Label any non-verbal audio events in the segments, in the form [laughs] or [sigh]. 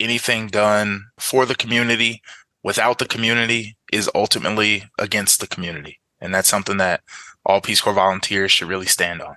anything done for the community without the community is ultimately against the community. And that's something that all Peace Corps volunteers should really stand on.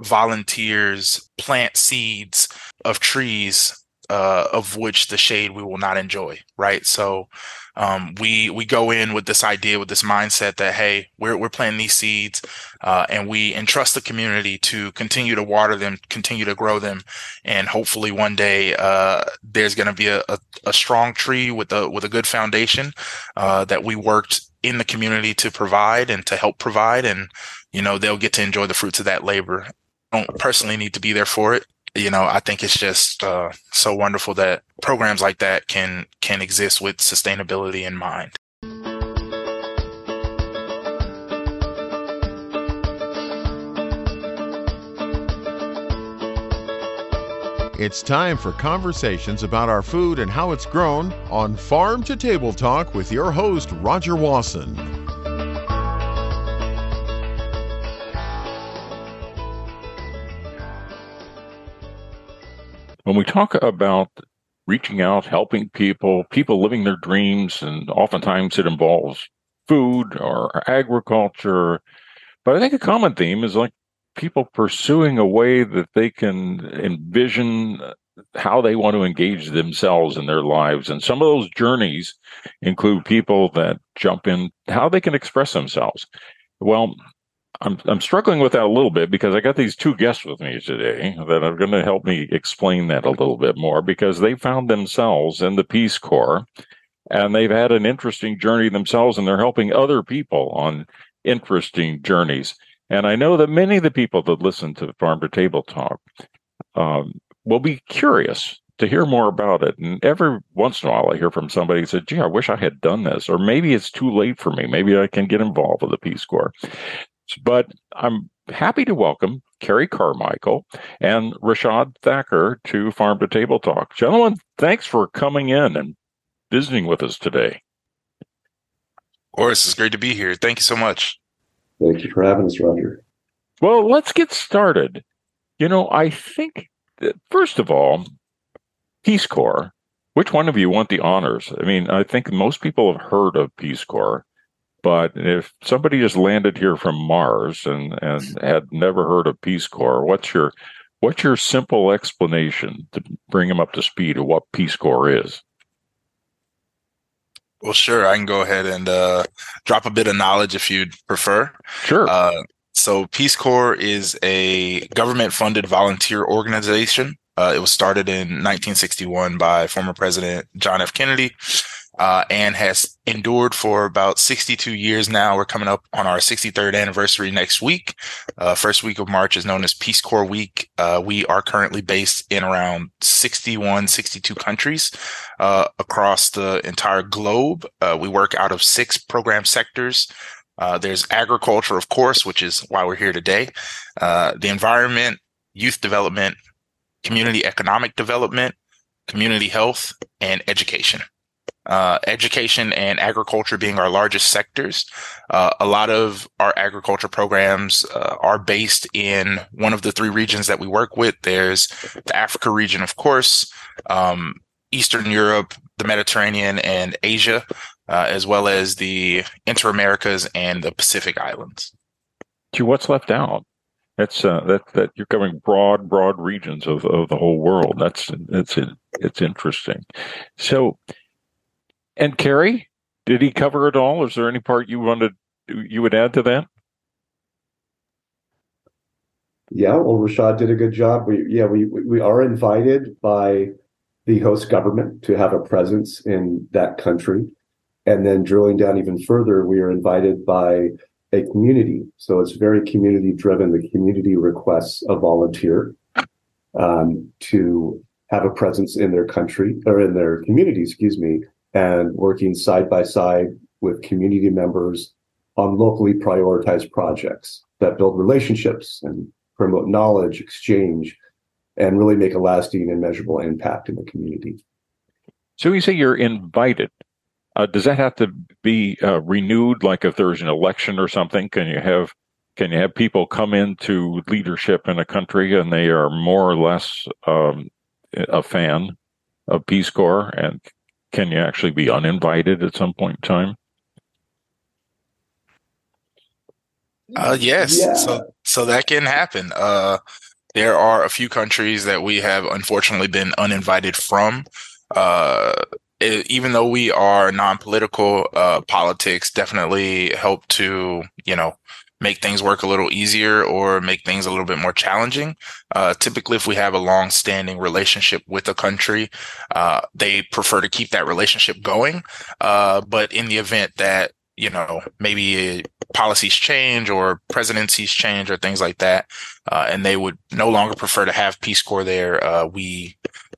Volunteers plant seeds of trees uh, of which the shade we will not enjoy, right? So um, we we go in with this idea, with this mindset that hey, we're we're planting these seeds, uh, and we entrust the community to continue to water them, continue to grow them, and hopefully one day uh, there's going to be a, a, a, strong tree with a with a good foundation uh, that we worked in the community to provide and to help provide, and you know they'll get to enjoy the fruits of that labor. Don't personally need to be there for it you know, I think it's just uh, so wonderful that programs like that can can exist with sustainability in mind. It's time for conversations about our food and how it's grown on Farm to Table Talk with your host, Roger Wasson. When we talk about reaching out, helping people, people living their dreams, and oftentimes it involves food or agriculture. But I think a common theme is like people pursuing a way that they can envision how they want to engage themselves in their lives. And some of those journeys include people that jump in how they can express themselves. Well, I'm I'm struggling with that a little bit because I got these two guests with me today that are going to help me explain that a little bit more because they found themselves in the Peace Corps and they've had an interesting journey themselves and they're helping other people on interesting journeys. And I know that many of the people that listen to Farm to Table Talk um, will be curious to hear more about it. And every once in a while, I hear from somebody who said, gee, I wish I had done this, or maybe it's too late for me. Maybe I can get involved with the Peace Corps. But I'm happy to welcome Kerry Carmichael and Rashad Thacker to Farm to Table Talk. Gentlemen, thanks for coming in and visiting with us today. Horace, it's great to be here. Thank you so much. Thank you for having us, Roger. Well, let's get started. You know, I think that, first of all, Peace Corps. Which one of you want the honors? I mean, I think most people have heard of Peace Corps. But if somebody just landed here from Mars and, and had never heard of Peace Corps, what's your what's your simple explanation to bring them up to speed of what Peace Corps is? Well, sure. I can go ahead and uh, drop a bit of knowledge if you'd prefer. Sure. Uh, so, Peace Corps is a government funded volunteer organization. Uh, it was started in 1961 by former President John F. Kennedy uh, and has endured for about 62 years now. We're coming up on our 63rd anniversary next week. Uh, first week of March is known as Peace Corps Week. Uh, we are currently based in around 61, 62 countries uh, across the entire globe. Uh, we work out of six program sectors. Uh, there's agriculture, of course, which is why we're here today. the environment, youth development, community economic development, community health, and education uh, education and agriculture being our largest sectors. Uh, a lot of our agriculture programs uh, are based in one of the three regions that we work with. There's the Africa region, of course, um, Eastern Europe, the Mediterranean, and Asia, uh, as well as the Inter Americas and the Pacific Islands. To what's left out? That's uh, that that you're covering broad, broad regions of, of the whole world. That's it's it's interesting. So and Kerry, did he cover it all? Is there any part you wanted you would add to that? Yeah, well, Rashad did a good job. We yeah, we we are invited by the host government to have a presence in that country. And then drilling down even further, we are invited by a community. So it's very community driven. The community requests a volunteer um, to have a presence in their country or in their community, excuse me, and working side by side with community members on locally prioritized projects that build relationships and promote knowledge exchange and really make a lasting and measurable impact in the community. So you say you're invited. Uh, does that have to be uh, renewed? Like if there's an election or something, can you have can you have people come into leadership in a country and they are more or less um, a fan? of Peace Corps, and can you actually be uninvited at some point in time? Uh, yes. Yeah. So so that can happen. Uh, there are a few countries that we have unfortunately been uninvited from. Uh, it, even though we are non-political, uh, politics definitely help to you know make things work a little easier or make things a little bit more challenging. Uh, typically, if we have a long-standing relationship with a country, uh, they prefer to keep that relationship going. Uh, but in the event that you know maybe policies change or presidencies change or things like that, uh, and they would no longer prefer to have Peace Corps there, uh, we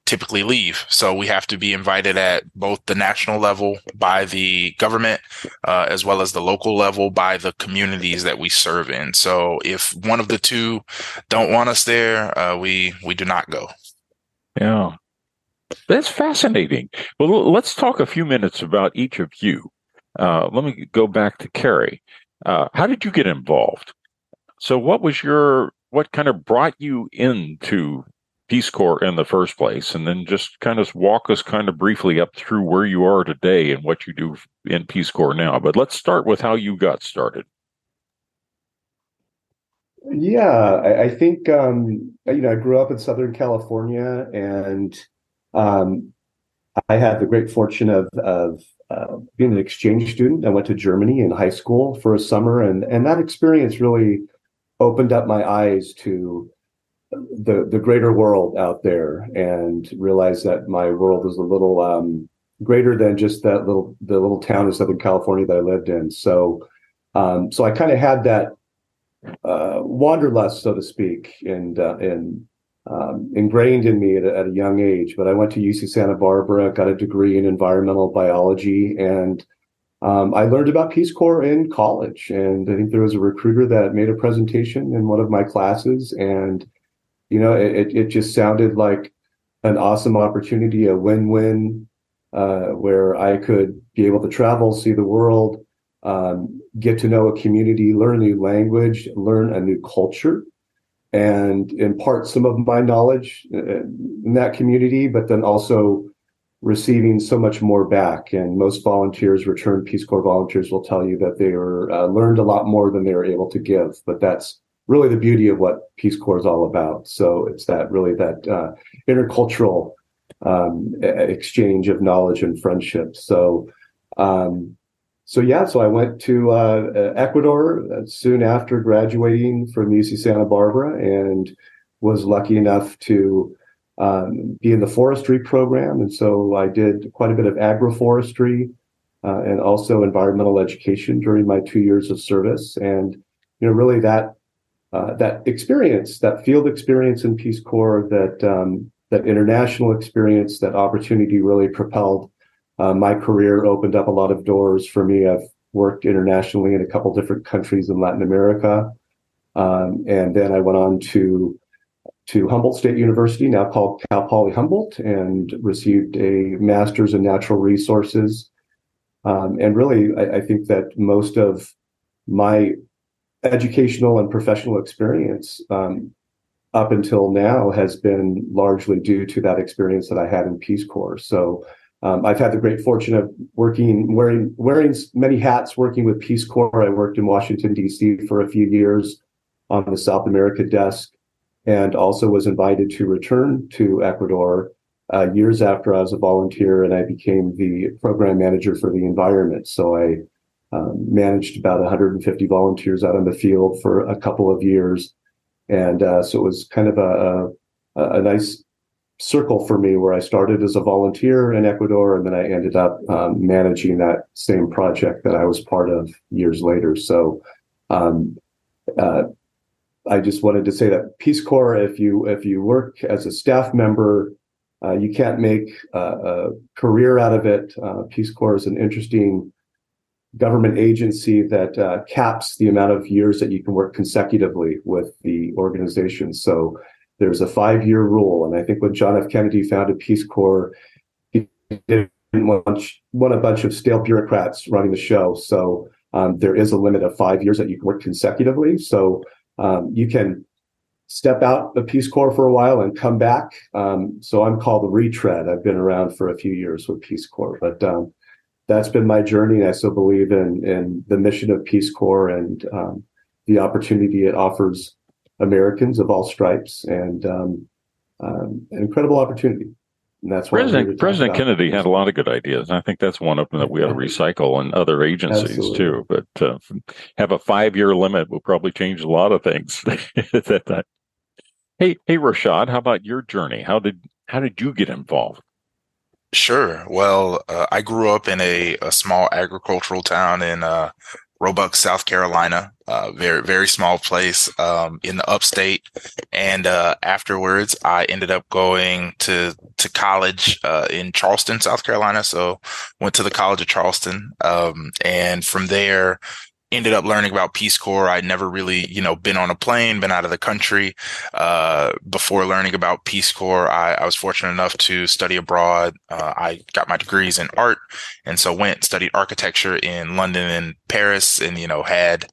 typically leave. So we have to be invited at both the national level by the government, uh, as well as the local level by the communities that we serve in. So if one of the two don't want us there, uh, we we do not go. Yeah, that's fascinating. Well, let's talk a few minutes about each of you. Uh, let me go back to Carrie. Uh, how did you get involved? So, what was your what kind of brought you into Peace Corps in the first place, and then just kind of walk us kind of briefly up through where you are today and what you do in Peace Corps now. But let's start with how you got started. Yeah, I, I think um, you know I grew up in Southern California, and um, I had the great fortune of of uh, being an exchange student. I went to Germany in high school for a summer, and and that experience really opened up my eyes to the the greater world out there and realize that my world was a little um, greater than just that little the little town in Southern California that I lived in. So um, so I kind of had that uh, wanderlust, so to speak, and uh, and um, ingrained in me at a, at a, young age. But I went to UC Santa Barbara, got a degree in environmental biology, and um, I learned about Peace Corps in college. And I think there was a recruiter that made a presentation in one of my classes, and you know, it, it just sounded like an awesome opportunity, a win-win, uh, where I could be able to travel, see the world, um, get to know a community, learn a new language, learn a new culture, and impart some of my knowledge uh, in that community, but then also receiving so much more back. And most volunteers, returned Peace Corps volunteers, will tell you that they were uh, learned a lot more than they were able to give. But that's really the beauty of what Peace Corps is all about. So it's that really that uh, intercultural um, exchange of knowledge and friendship. So, um, so yeah, so I went to uh, Ecuador soon after graduating from UC Santa Barbara and was lucky enough to um, be in the forestry program. And so I did quite a bit of agroforestry uh, and also environmental education during my two years of service. And, you know, really that uh, that experience, that field experience in Peace Corps, that um, that international experience, that opportunity really propelled uh, my career, opened up a lot of doors for me. I've worked internationally in a couple different countries in Latin America, um, and then I went on to to Humboldt State University, now called Cal Poly Humboldt, and received a master's in natural resources. Um, and really, I, I think that most of my educational and professional experience um, up until now has been largely due to that experience that I had in Peace Corps. So um, I've had the great fortune of working, wearing wearing many hats, working with Peace Corps. I worked in Washington D.C. for a few years on the South America desk, and also was invited to return to Ecuador uh, years after I was a volunteer, and I became the program manager for the environment. So I um, managed about 150 volunteers out in the field for a couple of years. And uh, so it was kind of a, a, a, nice circle for me where I started as a volunteer in Ecuador and then I ended up um, managing that same project that I was part of years later. So um, uh, I just wanted to say that Peace Corps, if you if you work as a staff member, uh, you can't make a career out of it. Uh, Peace Corps is an interesting government agency that uh, caps the amount of years that you can work consecutively with the organization. So there's a five year rule. And I think when John F. Kennedy founded Peace Corps, he didn't want, want a bunch of stale bureaucrats running the show. So um, there is a limit of five years that you can work consecutively. So um, you can step out of Peace Corps for a while and come back. Um, so I'm called the retread. I've been around for a few years with Peace Corps, but um, that's been my journey. And I still believe in in the mission of Peace Corps and um, the opportunity it offers Americans of all stripes and um, um, an incredible opportunity. And that's President President Kennedy had a lot of good ideas. And I think that's one of them that we ought to recycle in other agencies Absolutely. too. But uh, have a five year limit will probably change a lot of things at [laughs] that time. Hey, hey, Rashad, how about your journey? How did how did you get involved? Sure. Well, uh, I grew up in a, a small agricultural town in uh, Roebuck, South Carolina. Uh, very very small place um, in the upstate, and uh, afterwards I ended up going to to college uh, in Charleston, South Carolina. So went to the College of Charleston, um, and from there ended up learning about Peace Corps. I'd never really, you know, been on a plane, been out of the country. Uh, before learning about Peace Corps, I, I was fortunate enough to study abroad. Uh, I got my degrees in art, and so went studied architecture in London and Paris, and you know, had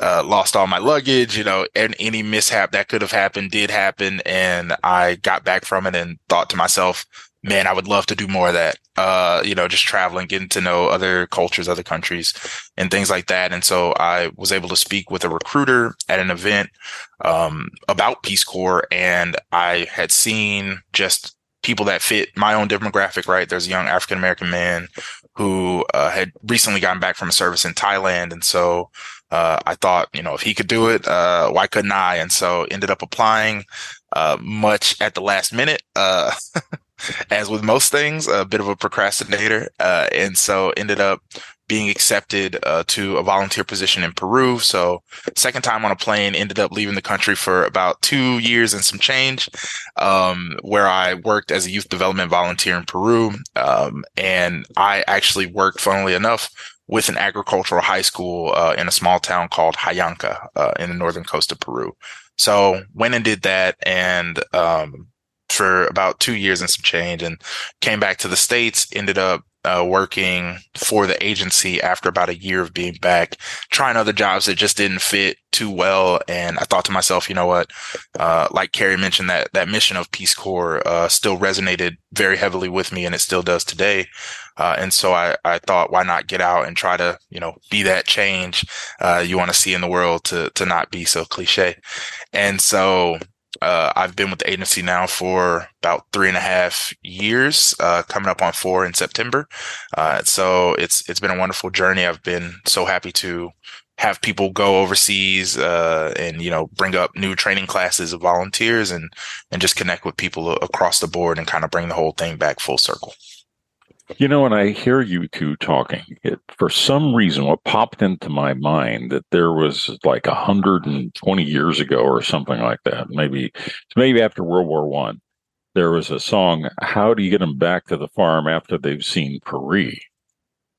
uh, lost all my luggage. You know, and any mishap that could have happened did happen, and I got back from it and thought to myself, man, I would love to do more of that. Uh, you know, just traveling, getting to know other cultures, other countries, and things like that. And so I was able to speak with a recruiter at an event um, about Peace Corps, and I had seen just people that fit my own demographic. Right, there's a young African American man who uh, had recently gotten back from a service in Thailand, and so uh, I thought, you know, if he could do it, uh, why couldn't I? And so ended up applying uh, much at the last minute. [laughs] As with most things, a bit of a procrastinator. Uh, and so ended up being accepted uh, to a volunteer position in Peru. So second time on a plane, ended up leaving the country for about two years and some change, um, where I worked as a youth development volunteer in Peru. Um, and I actually worked, funnily enough, with an agricultural high school uh, in a small town called Jayanca uh, in the northern coast of Peru. So went and did that and um, for about two years and some change and came back to the States, ended up uh, working for the agency after about a year of being back, trying other jobs that just didn't fit too well. And I thought to myself, you know what? Uh, like Carrie mentioned, that that mission of Peace Corps uh, still resonated very heavily with me, and it still does today. Uh, and so I, I thought, why not get out and try to, you know, be that change uh, you want to see in the world to to not be so cliche. And so uh, I've been with the agency now for about three and a half years, uh, coming up on four in September. Uh, so it's it's been a wonderful journey. I've been so happy to have people go overseas uh, and you know bring up new training classes of volunteers and and just connect with people across the board and kind of bring the whole thing back full circle. You know, when I hear you two talking, it, for some reason, what popped into my mind that there was like 120 years ago or something like that, maybe maybe after World War One, there was a song. How do you get them back to the farm after they've seen Paris?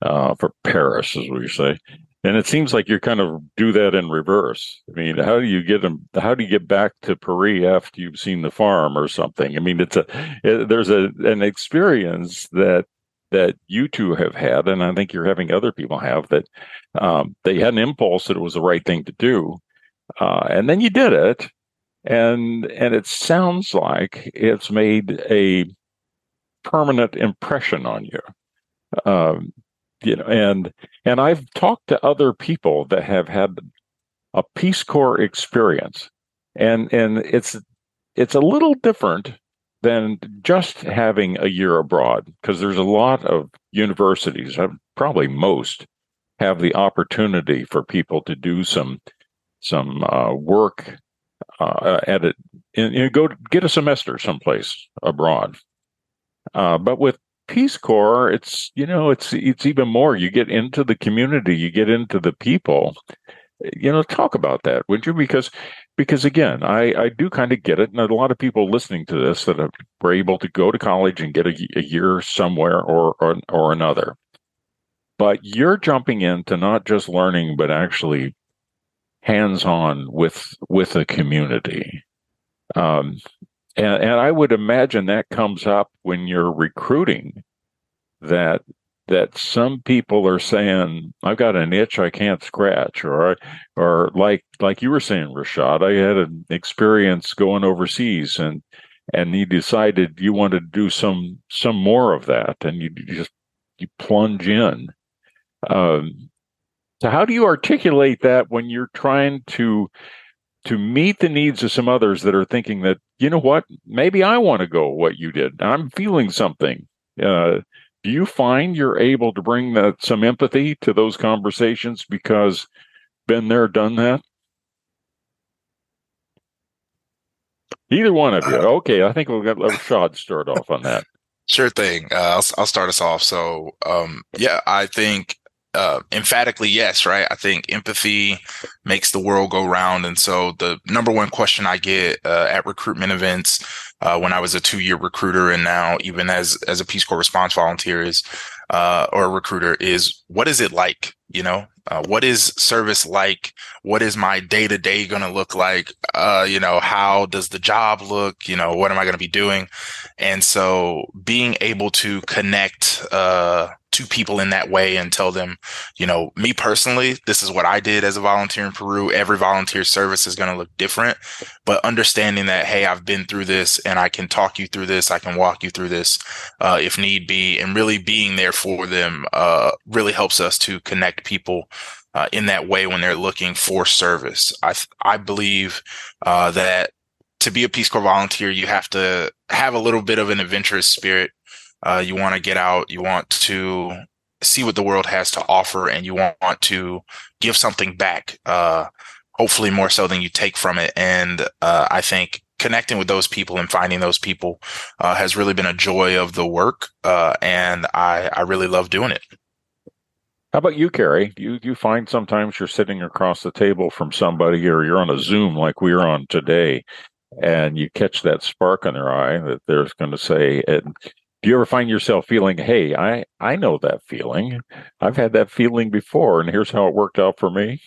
Uh, for Paris, as we say. And it seems like you're kind of do that in reverse. I mean, how do you get them? How do you get back to Paris after you've seen the farm or something? I mean, it's a it, there's a an experience that that you two have had, and I think you're having other people have that um, they had an impulse that it was the right thing to do, uh, and then you did it, and and it sounds like it's made a permanent impression on you. Um, you know, and and I've talked to other people that have had a Peace Corps experience, and and it's it's a little different than just having a year abroad because there's a lot of universities uh, probably most have the opportunity for people to do some some uh, work uh, at it and, and, go get a semester someplace abroad. Uh, but with peace corps it's you know it's it's even more. You get into the community you get into the people. You know talk about that would you? Because because again i i do kind of get it. And a lot of people listening to this that are, were able to go to college and get a, a year somewhere or, or or another. But you're jumping into not just learning but actually hands on with with a community. Um and, and i would imagine that comes up when you're recruiting that that some people are saying I've got an itch I can't scratch, or or like like you were saying, Rashad, I had an experience going overseas and and you decided you wanted to do some some more of that, and you, just you plunge in. Um, so how do you articulate that when you're trying to to meet the needs of some others that are thinking that you know what maybe I want to go what you did. I'm feeling something. Uh, do you find you're able to bring that some empathy to those conversations because been there, done that? Either one of you. Okay, I think we'll get let Rashad start off on that. [laughs] Sure thing. Uh, I'll I'll start us off. So, um, yeah, I think uh, emphatically yes, right? I think empathy makes the world go round, and so the number one question I get uh, at recruitment events uh, when I was a two year recruiter, and now even as as a Peace Corps response volunteer is uh, or a recruiter is what is it like? You know, uh, what is service like? What is my day to day going to look like? Uh, you know, how does the job look? You know, what am I going to be doing? And so being able to connect, uh, to people in that way and tell them, you know, me personally, this is what I did as a volunteer in Peru. Every volunteer service is going to look different, but understanding that, hey, I've been through this and I can talk you through this, I can walk you through this uh, if need be, and really being there for them uh, really helps us to connect people. Uh, in that way, when they're looking for service, I I believe uh, that to be a Peace Corps volunteer, you have to have a little bit of an adventurous spirit uh, you want to get out. You want to see what the world has to offer, and you want to give something back. Uh, hopefully, more so than you take from it. And uh, I think connecting with those people and finding those people uh, has really been a joy of the work, uh, and I I really love doing it. How about you, Carrie? You you find sometimes you're sitting across the table from somebody, or you're on a Zoom like we're on today, and you catch that spark in their eye that they're going to say, and do you ever find yourself feeling, hey, I, I know that feeling. I've had that feeling before, and here's how it worked out for me?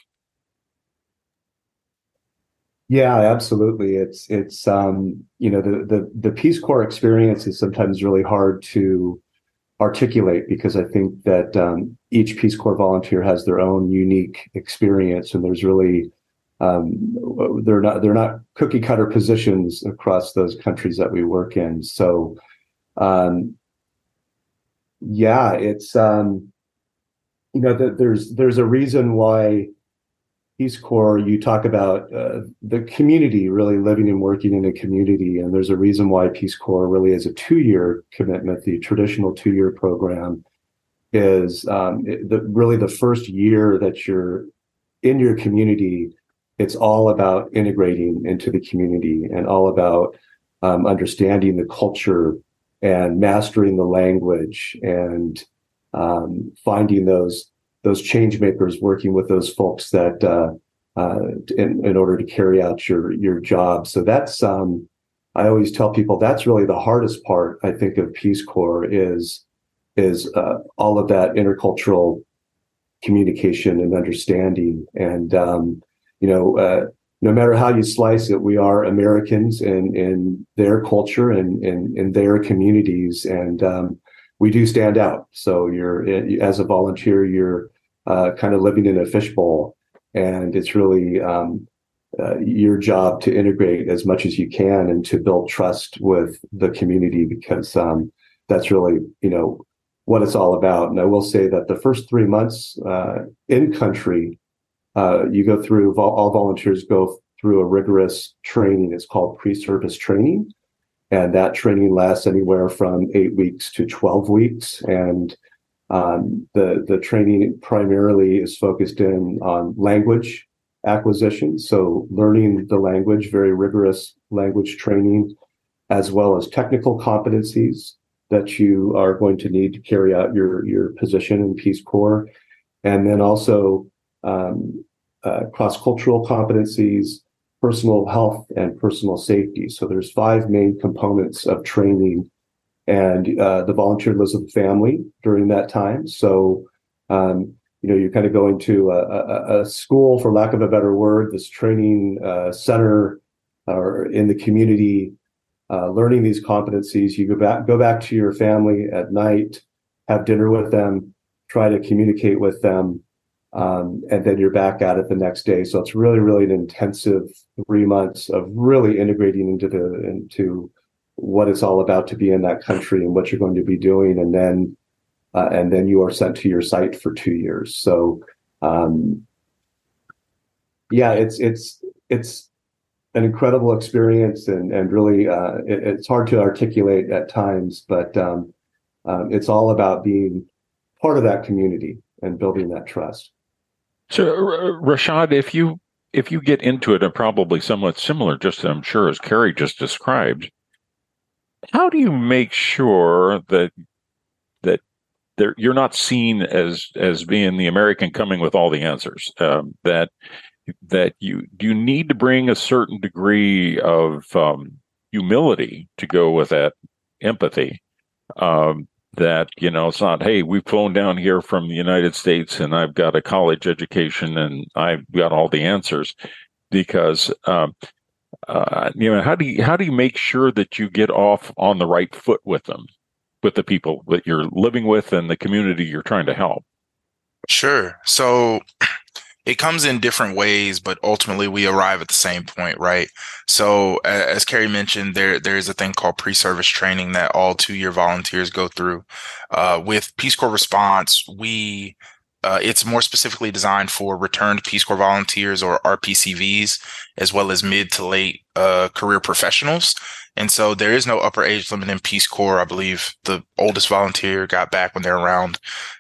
Yeah, absolutely. It's it's um, you know the the the Peace Corps experience is sometimes really hard to articulate because I think that um, each Peace Corps volunteer has their own unique experience, and there's really um, they're not they're not cookie cutter positions across those countries that we work in. So um, yeah, it's um, you know the, there's there's a reason why Peace Corps you talk about uh, the community really living and working in a community, and there's a reason why Peace Corps really is a two-year commitment. The traditional two-year program is um, the, really the first year that you're in your community. It's all about integrating into the community and all about um, understanding the culture and mastering the language and um, finding those those change makers working with those folks that uh, uh, in, in order to carry out your your job. So that's um, I always tell people that's really the hardest part. I think of Peace Corps is is uh, all of that intercultural communication and understanding. And um, you know, uh, no matter how you slice it, we are Americans in in their culture and in in their communities, and um, we do stand out. So you're as a volunteer, you're uh, kind of living in a fishbowl, and it's really um, uh, your job to integrate as much as you can and to build trust with the community because um, that's really you know what it's all about. And I will say that the first three months uh, in country uh, you go through all volunteers go through a rigorous training. It's called pre-service training, and that training lasts anywhere from eight weeks to twelve weeks. And um, the the training primarily is focused in on language acquisition, so learning the language, very rigorous language training, as well as technical competencies that you are going to need to carry out your your position in Peace Corps, and then also um, uh, cross-cultural competencies, personal health, and personal safety. So there's five main components of training, and uh, the volunteer lives with the family during that time. So um, you know you're kind of going to a, a, a, school, for lack of a better word, this training uh, center or in the community, uh, learning these competencies. You go back go back to your family at night have dinner with them, try to communicate with them, um, and then you're back at it the next day. So it's really, really an intensive three months of really integrating into the into what it's all about to be in that country and what you're going to be doing, and then uh, and then you are sent to your site for two years. So um, yeah, it's it's it's an incredible experience and and really uh, it, it's hard to articulate at times, but um, um, it's all about being part of that community and building that trust. So, Rashad, if you if you get into it, and probably somewhat similar, just I'm sure as Carrie just described, how do you make sure that that there, you're not seen as as being the American coming with all the answers? Um, that that you you need to bring a certain degree of um, humility to go with that empathy. Um, that you know it's not hey we've flown down here from the united states and i've got a college education and i've got all the answers. Because um, uh, you know how do you how do you make sure that you get off on the right foot with them with the people that you're living with and the community you're trying to help? Sure. So it comes in different ways, but ultimately we arrive at the same point, right? So as Carrie mentioned, there there is a thing called pre-service training that all two-year volunteers go through. Uh, with Peace Corps response, we uh, it's more specifically designed for returned Peace Corps volunteers or RPCVs, as well as mid to late uh, career professionals. And so there is no upper age limit in Peace Corps. I believe the oldest volunteer got back when they're around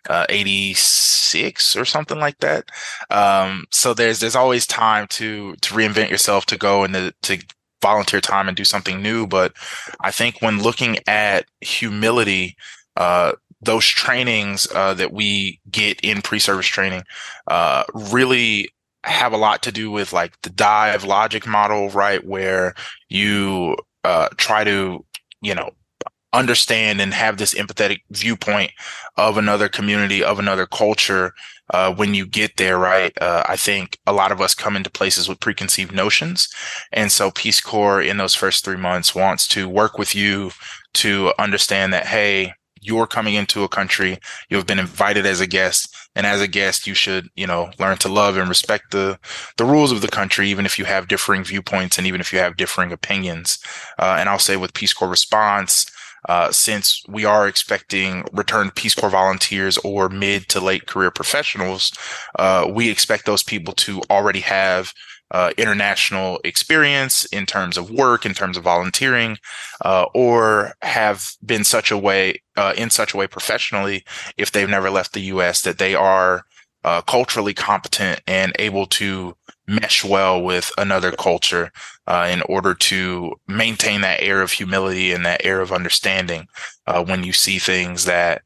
uh, 86 or something like that. Um, so there's there's always time to to reinvent yourself, to go and to, to volunteer time and do something new. But I think when looking at humility, uh, those trainings uh, that we get in pre-service training uh, really have a lot to do with like the dive logic model, right? Where you uh, try to, you know, understand and have this empathetic viewpoint of another community, of another culture. Uh, when you get there, right? Uh, I think a lot of us come into places with preconceived notions. And so Peace Corps in those first three months wants to work with you to understand that, hey, you're coming into a country, you have been invited as a guest, and as a guest, you should, you know, learn to love and respect the the rules of the country, even if you have differing viewpoints and even if you have differing opinions. Uh, and I'll say with Peace Corps response, uh, since we are expecting returned Peace Corps volunteers or mid to late career professionals, uh, we expect those people to already have uh, international experience in terms of work, in terms of volunteering, uh, or have been such a way uh, in such a way professionally if they've never left the U.S. that they are uh, culturally competent and able to mesh well with another culture uh, in order to maintain that air of humility and that air of understanding uh, when you see things that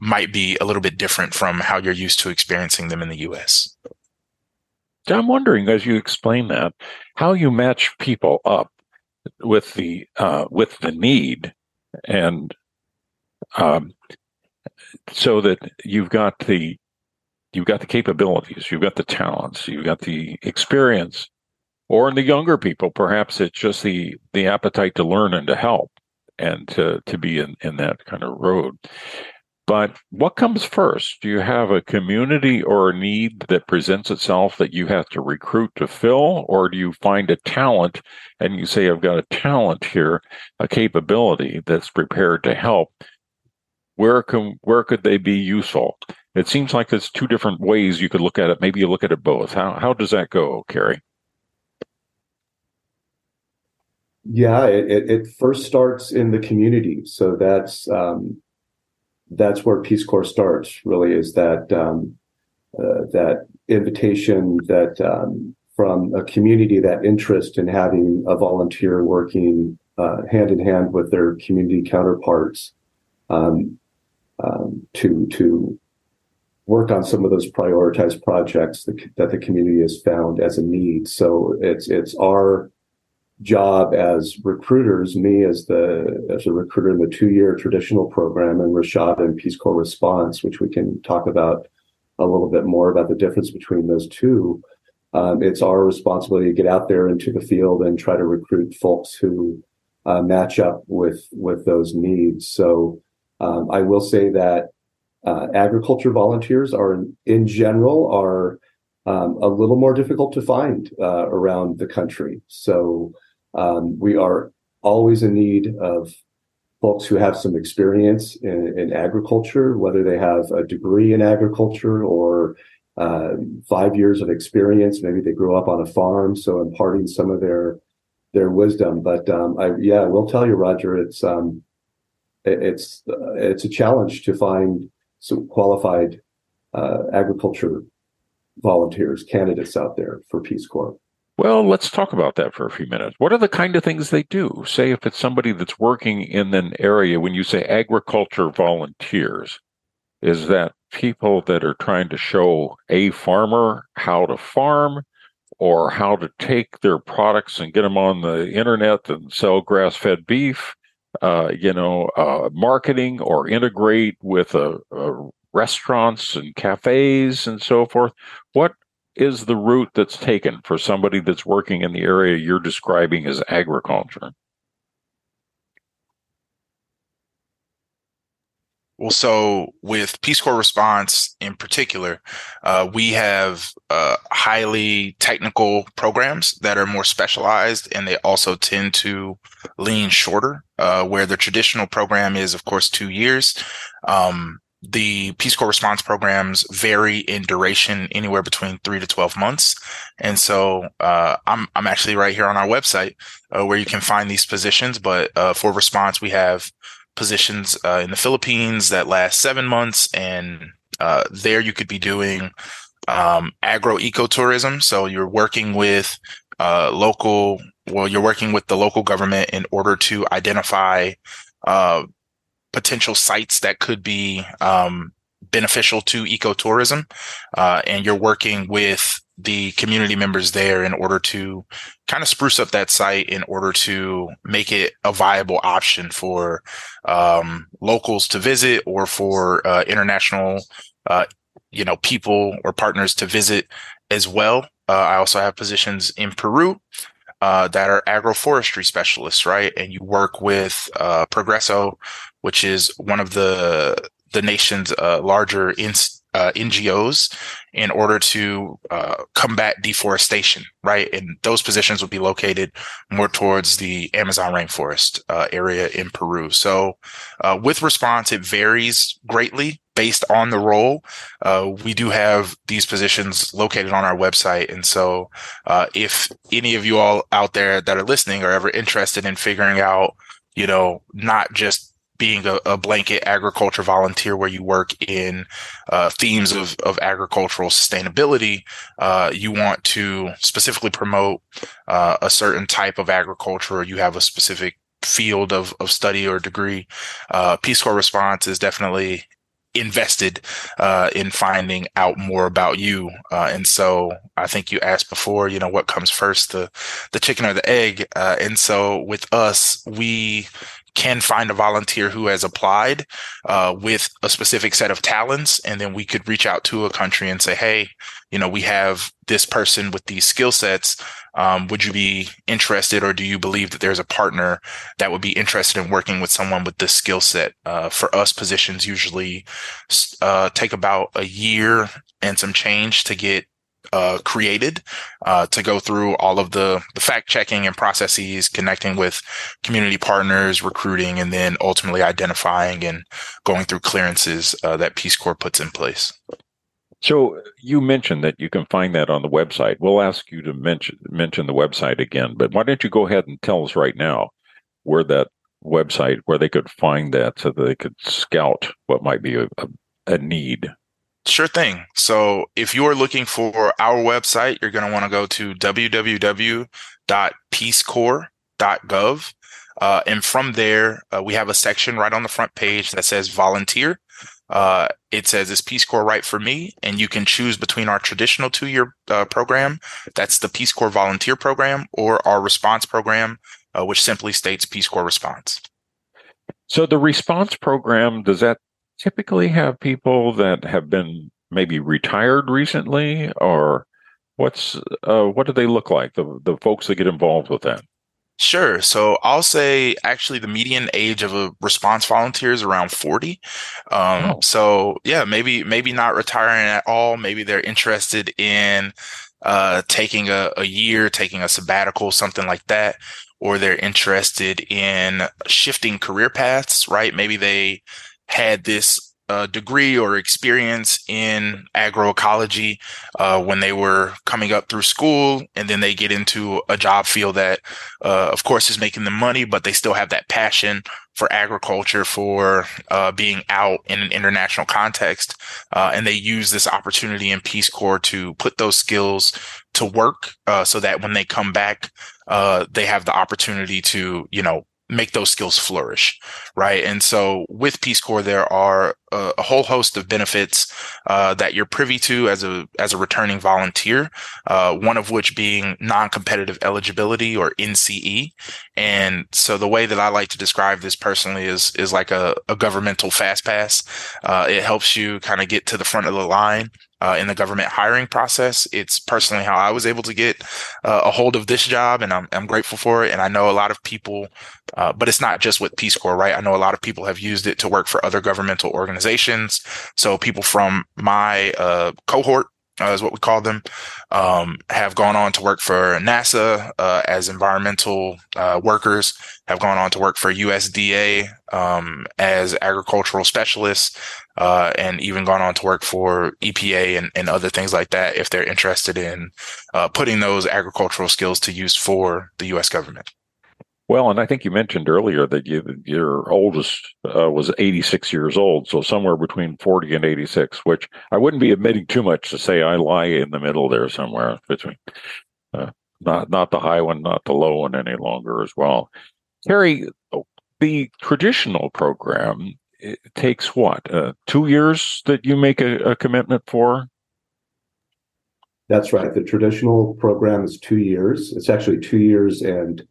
might be a little bit different from how you're used to experiencing them in the U.S. I'm wondering, as you explain that, how you match people up with the uh, with the need, and um, so that you've got the you've got the capabilities, you've got the talents, you've got the experience, or in the younger people, perhaps it's just the the appetite to learn and to help and to to be in in that kind of road. But what comes first? Do you have a community or a need that presents itself that you have to recruit to fill? Or do you find a talent and you say, I've got a talent here, a capability that's prepared to help? Where can where could they be useful? It seems like there's two different ways you could look at it. Maybe you look at it both. How how does that go, Carrie? Yeah, it, it first starts in the community. So that's um, that's where Peace Corps starts. Really, is that um, uh, that invitation that um, from a community that interest in having a volunteer working uh, hand in hand with their community counterparts um, um to to work on some of those prioritized projects that, that the community has found as a need. So it's it's our job as recruiters, me as the as a recruiter in the two-year traditional program and Rashad in Peace Corps Response, which we can talk about a little bit more about the difference between those two. Um, it's our responsibility to get out there into the field and try to recruit folks who uh, match up with with those needs. So Um, I will say that uh, agriculture volunteers are, in general, are um, a little more difficult to find uh, around the country. So um, we are always in need of folks who have some experience in, in agriculture, whether they have a degree in agriculture or uh, five years of experience. Maybe they grew up on a farm, so imparting some of their their wisdom. But um, I, yeah, we'll tell you, Roger, it's um, it, it's uh, it's a challenge to find some qualified uh, agriculture volunteers, candidates out there for Peace Corps. Well, let's talk about that for a few minutes. What are the kind of things they do? Say if it's somebody that's working in an area, when you say agriculture volunteers, is that people that are trying to show a farmer how to farm or how to take their products and get them on the internet and sell grass fed beef? Uh, you know, uh, marketing or integrate with uh, restaurants and cafes and so forth. What is the route that's taken for somebody that's working in the area you're describing as agriculture? Well, so with Peace Corps response in particular, uh, we have uh, highly technical programs that are more specialized, and they also tend to lean shorter. Uh, where the traditional program is, of course, two years. Um, the Peace Corps response programs vary in duration, anywhere between three to twelve months. And so, uh, I'm I'm actually right here on our website uh, where you can find these positions. But uh, for response, we have positions uh, in the Philippines that last seven months, and uh, there you could be doing um, agro ecotourism. So you're working with uh, local, well, you're working with the local government in order to identify uh, potential sites that could be um, beneficial to ecotourism, uh, and you're working with the community members there in order to kind of spruce up that site in order to make it a viable option for um, locals to visit or for uh, international uh, you know people or partners to visit as well. Uh, i also have positions in peru uh, that are agroforestry specialists right? And you work with uh, progreso which is one of the the nation's uh, larger inst- uh, NGOs in order to uh, combat deforestation, right? And those positions would be located more towards the Amazon rainforest uh, area in Peru. So, uh, with response, it varies greatly based on the role. Uh, we do have these positions located on our website. And so, uh, if any of you all out there that are listening are ever interested in figuring out, you know, not just being a, a, blanket agriculture volunteer where you work in uh, themes of, of agricultural sustainability, uh, you want to specifically promote uh, a certain type of agriculture or you have a specific field of, of study or degree, uh, Peace Corps response is definitely invested uh, in finding out more about you. Uh, and so I think you asked before, you know, what comes first, the the chicken or the egg? Uh, and so with us, we can find a volunteer who has applied uh, with a specific set of talents, and then we could reach out to a country and say, "Hey, you know, we have this person with these skill sets. Um, would you be interested, or do you believe that there's a partner that would be interested in working with someone with this skill set?" Uh, for us, positions usually uh, take about a year and some change to get uh, created uh, to go through all of the, the fact checking and processes, connecting with community partners, recruiting, and then ultimately identifying and going through clearances uh, that Peace Corps puts in place. So you mentioned that you can find that on the website. We'll ask you to mention mention the website again, but why don't you go ahead and tell us right now where that website where they could find that so that they could scout what might be a, a, a need Sure thing. So if you are looking for our website, you're going to want to go to www.peacecorps.gov. Uh, and from there, uh, we have a section right on the front page that says volunteer. Uh, it says, is Peace Corps right for me? And you can choose between our traditional two year uh, program, that's the Peace Corps volunteer program, or our response program, uh, which simply states Peace Corps response. So the response program, does that typically have people that have been maybe retired recently or what's uh, what do they look like the the folks that get involved with that Sure. So I'll say actually the median age of a response volunteer is around 40. Um, oh. so yeah, maybe, maybe not retiring at all. Maybe they're interested in, uh, taking a, a year, taking a sabbatical, something like that. Or they're interested in shifting career paths, right? Maybe they had this a degree or experience in agroecology uh, when they were coming up through school, and then they get into a job field that, uh, of course, is making them money, but they still have that passion for agriculture, for uh, being out in an international context, uh, and they use this opportunity in Peace Corps to put those skills to work, uh, so that when they come back, uh, they have the opportunity to, you know, make those skills flourish, right? And so with Peace Corps, there are a, a whole host of benefits uh, that you're privy to as a as a returning volunteer. Uh, one of which being non-competitive eligibility or NCE. And so the way that I like to describe this personally is is like a, a governmental fast pass. Uh, it helps you kind of get to the front of the line uh, in the government hiring process. It's personally how I was able to get uh, a hold of this job, and I'm, I'm grateful for it. And I know a lot of people, uh, but it's not just with Peace Corps, right? I know a lot of people have used it to work for other governmental organizations. So people from my uh, cohort uh, is what we call them, um, have gone on to work for NASA uh, as environmental uh, workers, have gone on to work for USDA um, as agricultural specialists, uh, and even gone on to work for EPA and, and other things like that if they're interested in uh, putting those agricultural skills to use for the U.S. government. Well, and I think you mentioned earlier that you, your oldest uh, was 86 years old, so somewhere between 40 and 86, which I wouldn't be admitting too much to say I lie in the middle there somewhere between uh, not not the high one, not the low one any longer as well. Terry, the traditional program takes what uh, two years that you make a, a commitment for. That's right. The traditional program is two years. It's actually two years and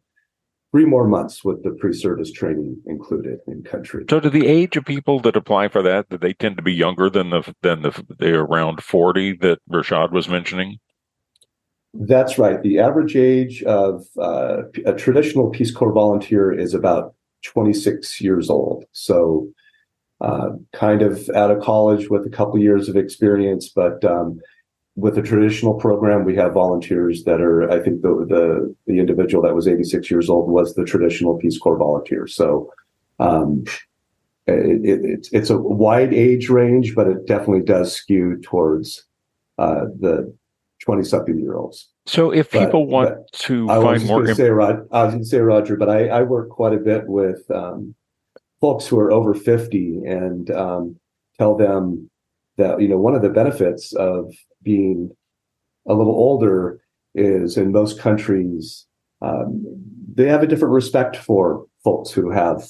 three more months with the pre-service training included in country. So, to the age of people that apply for that, that they tend to be younger than the than the they're around forty that Rashad was mentioning. That's right. The average age of uh, a traditional Peace Corps volunteer is about 26 years old. So, uh, kind of out of college with a couple years of experience, but um, with the traditional program, we have volunteers that are, I think the, the, the individual that was 86 years old was the traditional Peace Corps volunteer. So, um, it, it, it's, it's a wide age range, but it definitely does skew towards, uh, the 20 something year olds. So if people but, want but to I find more, imp- say, Rod, I was going to say, Roger, but I, I work quite a bit with, um, folks who are over 50 and, um, tell them that, you know, one of the benefits of being a little older is in most countries um, they have a different respect for folks who have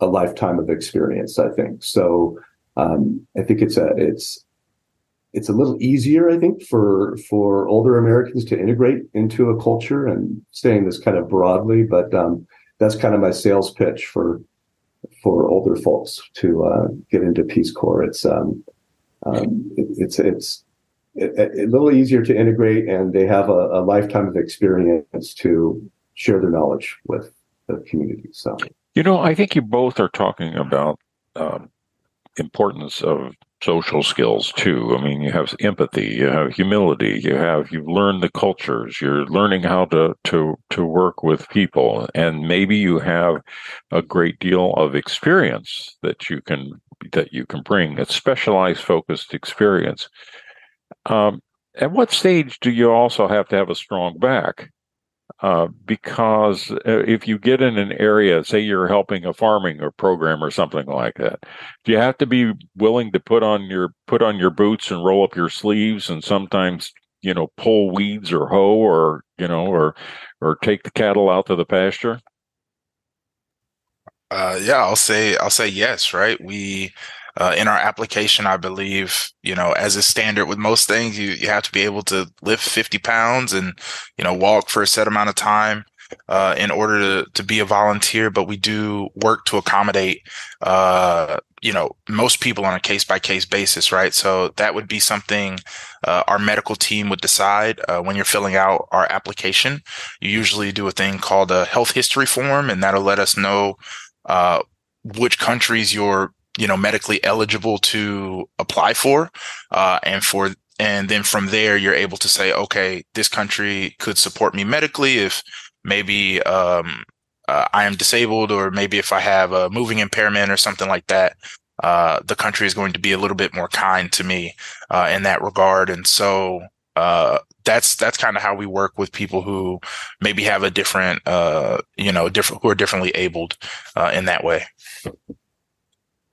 a lifetime of experience i think. So um, i think it's a it's it's a little easier i think for for older americans to integrate into a culture and saying this kind of broadly but um, that's kind of my sales pitch for for older folks to uh, get into peace corps. It's um, um, it, it's it's a, a little easier to integrate and they have a, a, lifetime of experience to share their knowledge with the community so. You know i think you both are talking about um, importance of social skills too. I mean you have empathy you have humility you have you've learned the cultures you're learning how to to to work with people and maybe you have a great deal of experience that you can that you can bring a specialized focused experience um, at what stage do you also have to have a strong back? Uh, because uh, if you get in an area, say you're helping a farming or program or something like that, do you have to be willing to put on your put on your boots and roll up your sleeves and sometimes you know pull weeds or hoe or you know or or take the cattle out to the pasture? Uh, yeah, I'll say I'll say yes. Right, we uh, in our application, I believe, you know, as a standard with most things, you, you have to be able to lift 50 pounds and, you know, walk for a set amount of time uh, in order to, to be a volunteer. But we do work to accommodate uh, you know, most people on a case by case basis, right? So that would be something uh, our medical team would decide uh, when you're filling out our application. You usually do a thing called a health history form, and that'll let us know uh, which countries you're, you know, medically eligible to apply for, uh, and for and then from there you're able to say, okay, this country could support me medically if maybe um, uh, I am disabled, or maybe if I have a moving impairment or something like that, uh, the country is going to be a little bit more kind to me uh, in that regard. And so uh, that's that's kind of how we work with people who maybe have a different, uh, you know, different who are differently abled uh, in that way.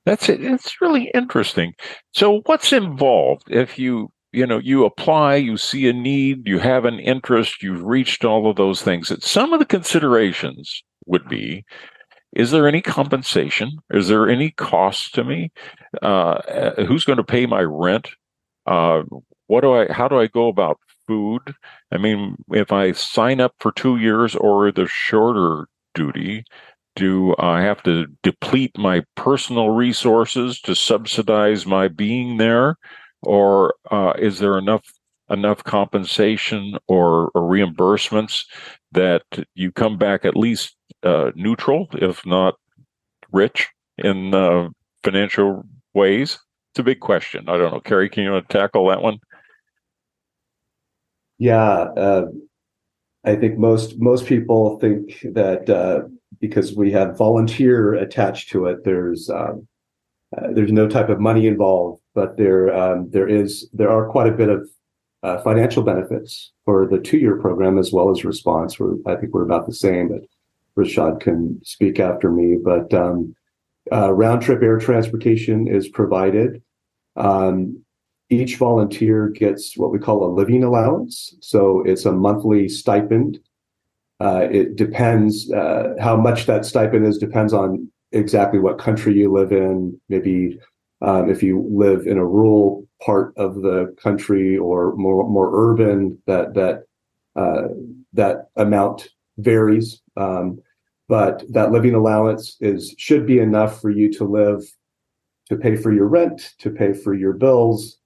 That's it. It's really interesting. So, what's involved if you you know you apply you see a need you have an interest you've reached all of those things that some of the considerations would be is there any compensation is there any cost to me uh, uh who's going to pay my rent uh, what do i how do i go about food i mean if i sign up for two years or the shorter duty do i have to deplete my personal resources to subsidize my being there or uh, is there enough enough compensation or, or, reimbursements that you come back at least uh, neutral, if not rich, in uh, financial ways? It's a big question. I don't know, Carrie. Can you tackle that one? Yeah, uh, I think most most people think that uh, because we have volunteer attached to it, there's um, uh, there's no type of money involved but there um, there is there are quite a bit of uh, financial benefits for the two year program as well as response. Where I think we're about the same, but Rashad can speak after me. But um, uh, round trip air transportation is provided. Um, each volunteer gets what we call a living allowance. So it's a monthly stipend. Uh, it depends uh, how much that stipend is depends on exactly what country you live in, maybe um, if you live in a rural part of the country or more more urban, that that uh, that amount varies. Um, but that living allowance is should be enough for you to live, to pay for your rent, to pay for your bills,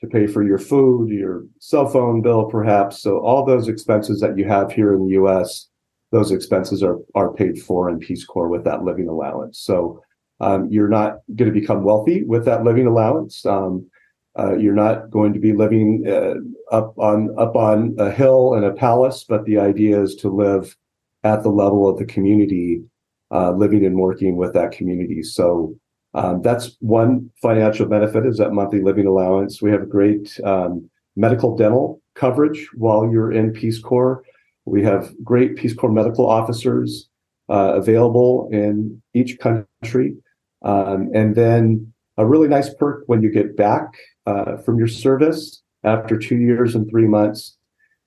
to pay for your food, your cell phone bill, perhaps. So all those expenses that you have here in the U.S., those expenses are are paid for in Peace Corps with that living allowance. So um, you're not going to become wealthy with that living allowance. Um, uh, you're not going to be living uh, up on up on a hill in a palace, but the idea is to live at the level of the community, uh, living and working with that community. So um, that's one financial benefit is that monthly living allowance. We have great um, medical dental coverage while you're in Peace Corps. We have great Peace Corps medical officers uh, available in each country. Um, and then a really nice perk when you get back uh, from your service after two years and three months,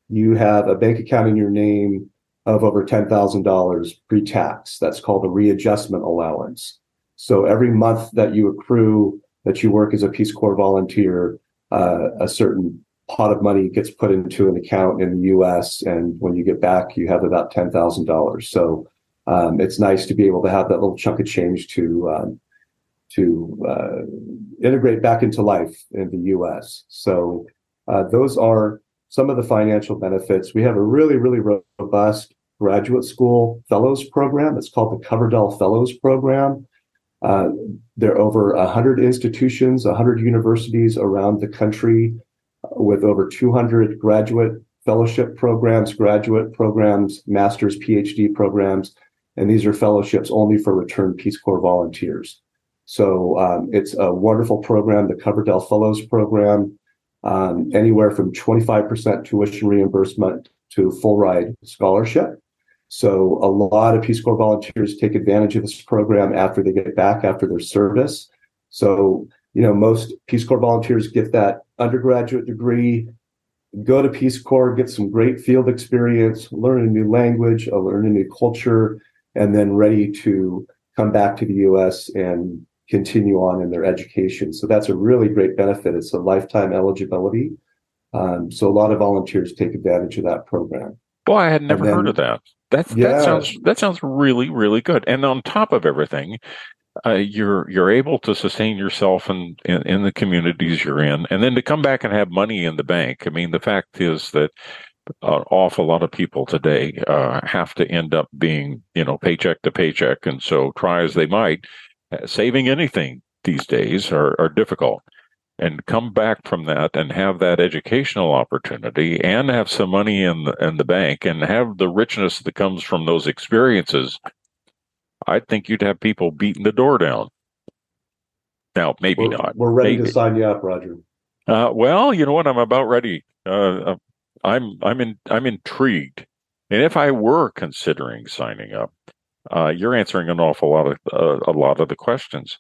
you have a bank account in your name of over $10,000 pre tax. That's called a readjustment allowance. So every month that you accrue that you work as a Peace Corps volunteer, uh, a certain pot of money gets put into an account in the US. And when you get back, you have about $10,000. So um, it's nice to be able to have that little chunk of change to um, to uh, integrate back into life in the U.S. So uh, those are some of the financial benefits. We have a really, really robust graduate school fellows program. It's called the Coverdell Fellows Program. Uh, there are over 100 institutions, 100 universities around the country with over 200 graduate fellowship programs, graduate programs, master's, PhD programs. And these are fellowships only for returned Peace Corps volunteers. So um, it's a wonderful program, the Coverdell Fellows Program, um, anywhere from 25% tuition reimbursement to full ride scholarship. So a lot of Peace Corps volunteers take advantage of this program after they get back after their service. So, you know, most Peace Corps volunteers get that undergraduate degree, go to Peace Corps, get some great field experience, learn a new language, uh, learn a new culture, and then ready to come back to the US and continue on in their education. So that's a really great benefit. It's a lifetime eligibility. Um, so a lot of volunteers take advantage of that program. Boy, I had never then, heard of that. That's yeah. that sounds that sounds really really good. And on top of everything, uh, you're you're able to sustain yourself in, in, in the communities you're in, and then to come back and have money in the bank. I mean, the fact is that an awful lot of people today uh, have to end up being you know paycheck to paycheck, and so try as they might, uh, saving anything these days are, are difficult. And come back from that and have that educational opportunity and have some money in the, in the bank and have the richness that comes from those experiences I think you'd have people beating the door down. Now, maybe we're, not. We're ready maybe. to sign you up, Roger. Uh, well, you know what? I'm about ready. Uh, uh, I'm I'm in I'm intrigued, and if I were considering signing up, uh, you're answering an awful lot of uh, a lot of the questions.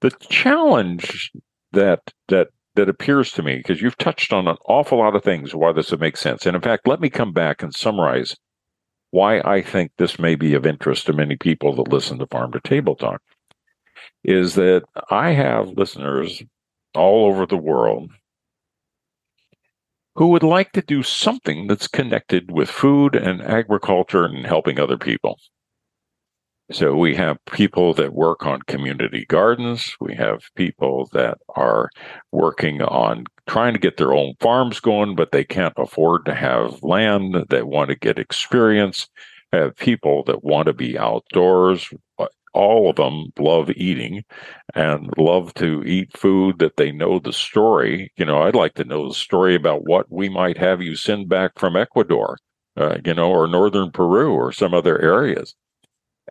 The challenge that that that appears to me because you've touched on an awful lot of things why this would make sense, and in fact, let me come back and summarize why I think this may be of interest to many people that listen to Farm to Table Talk is that I have listeners all over the world who would like to do something that's connected with food and agriculture and helping other people. So we have people that work on community gardens. We have people that are working on trying to get their own farms going, but they can't afford to have land, They want to get experience. Have people that want to be outdoors. All of them love eating and love to eat food that they know the story. You know, I'd like to know the story about what we might have you send back from Ecuador, uh, you know, or northern Peru or some other areas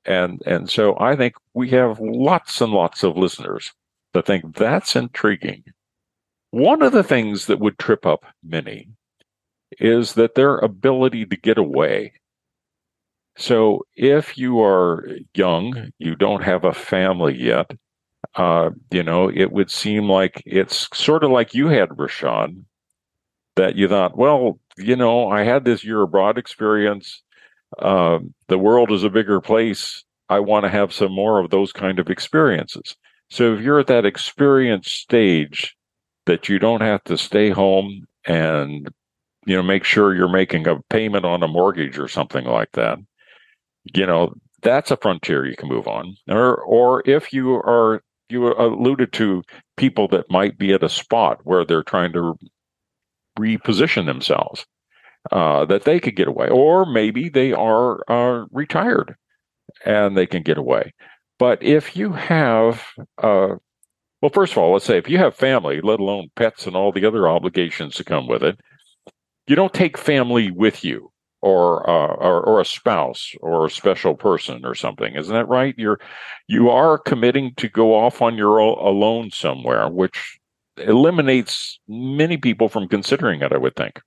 and and so I think we have lots and lots of listeners that think that's intriguing. One of the things that would trip up many is that their ability to get away. So if you are young, you don't have a family yet, uh, you know, it would seem like it's sort of like you had, Rashad, that you thought, well, you know, I had this year abroad experience uh, the world is a bigger place. I want to have some more of those kind of experiences. So if you're at that experience stage that you don't have to stay home and you know make sure you're making a payment on a mortgage or something like that, you know that's a frontier you can move on. Or or if you are you alluded to people that might be at a spot where they're trying to reposition themselves uh, that they could get away, or maybe they are uh, retired and they can get away. But if you have, uh, well, first of all, let's say if you have family, let alone pets and all the other obligations that come with it, you don't take family with you or, uh, or or, a spouse or a special person or something isn't that right you're you are committing to go off on your own alone somewhere which eliminates many people from considering it i would think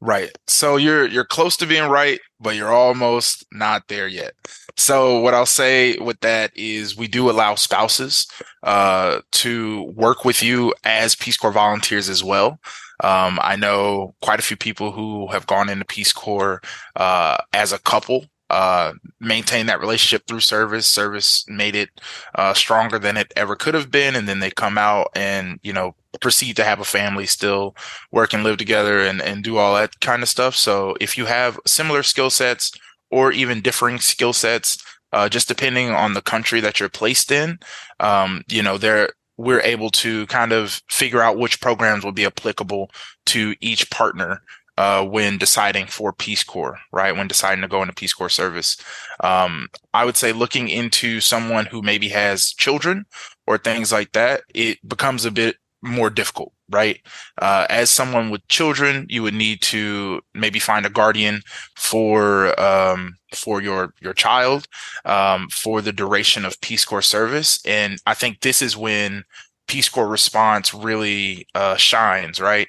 Right. So you're you're close to being right, but you're almost not there yet. So what I'll say with that is we do allow spouses uh, to work with you as Peace Corps volunteers as well. Um, I know quite a few people who have gone into Peace Corps uh, as a couple uh, maintain that relationship through service. Service made it uh, stronger than it ever could have been, and then they come out and you know proceed to have a family, still work and live together, and and do all that kind of stuff. So if you have similar skill sets or even differing skill sets, uh, just depending on the country that you're placed in, um, you know there we're able to kind of figure out which programs will be applicable to each partner uh, when deciding for Peace Corps, right? When deciding to go into Peace Corps service. Um, I would say looking into someone who maybe has children or things like that, it becomes a bit more difficult, right? Uh, as someone with children, you would need to maybe find a guardian for um, for your your child um, for the duration of Peace Corps service, and I think this is when Peace Corps response really uh, shines, right?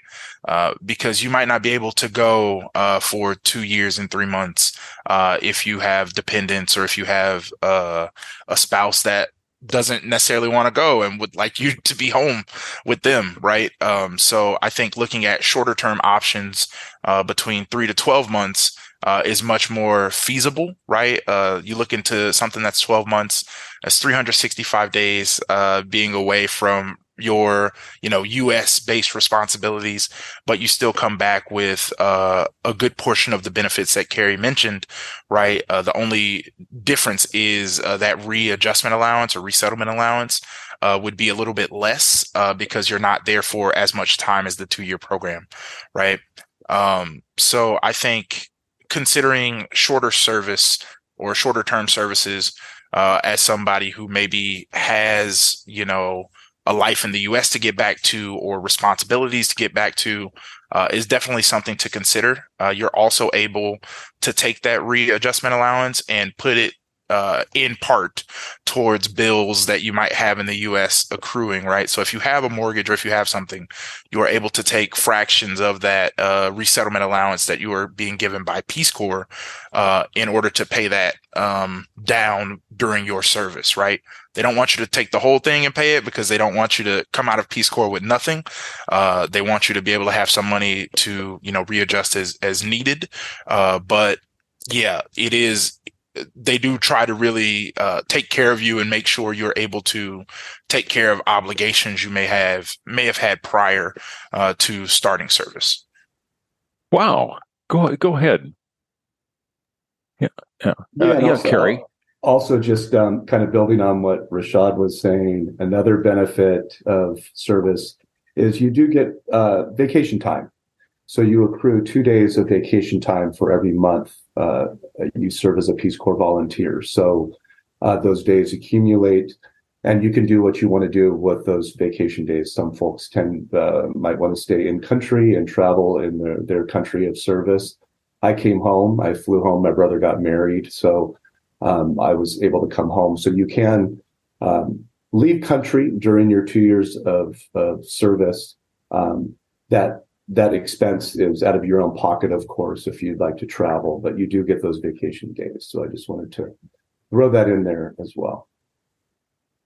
Uh, because you might not be able to go uh, for two years and three months uh, if you have dependents or if you have uh, a spouse that doesn't necessarily want to go and would like you to be home with them, right? Um, so I think looking at shorter term options uh, between three to 12 months uh, is much more feasible, right? Uh, you look into something that's 12 months, that's 365 days uh, being away from your you know U.S. based responsibilities, but you still come back with uh, a good portion of the benefits that Carrie mentioned, right? Uh, the only difference is uh, that readjustment allowance or resettlement allowance uh, would be a little bit less uh, because you're not there for as much time as the two year program, right? Um, so I think considering shorter service or shorter term services uh, as somebody who maybe has, you know, a life in the US to get back to or responsibilities to get back to uh, is definitely something to consider. Uh, you're also able to take that readjustment allowance and put it uh, in part towards bills that you might have in the U.S. accruing, right? So if you have a mortgage or if you have something, you are able to take fractions of that uh, resettlement allowance that you are being given by Peace Corps uh, in order to pay that um, down during your service, right? They don't want you to take the whole thing and pay it because they don't want you to come out of Peace Corps with nothing. Uh, they want you to be able to have some money to, you know, readjust as as needed. Uh, but yeah, it is they do try to really uh, take care of you and make sure you're able to take care of obligations you may have may have had prior uh, to starting service. Wow, go go ahead. Yeah, yeah, yeah, uh, yeah also, Carrie. Also, just um, kind of building on what Rashad was saying, another benefit of service is you do get uh, vacation time. So you accrue two days of vacation time for every month uh, you serve as a Peace Corps volunteer. So uh, those days accumulate, and you can do what you want to do with those vacation days. Some folks tend uh, might want to stay in country and travel in their, their country of service. I came home. I flew home. My brother got married, so um, I was able to come home. So you can um, leave country during your two years of, of service. Um, that that expense is out of your own pocket, of course, if you'd like to travel, but you do get those vacation days. So I just wanted to throw that in there as well.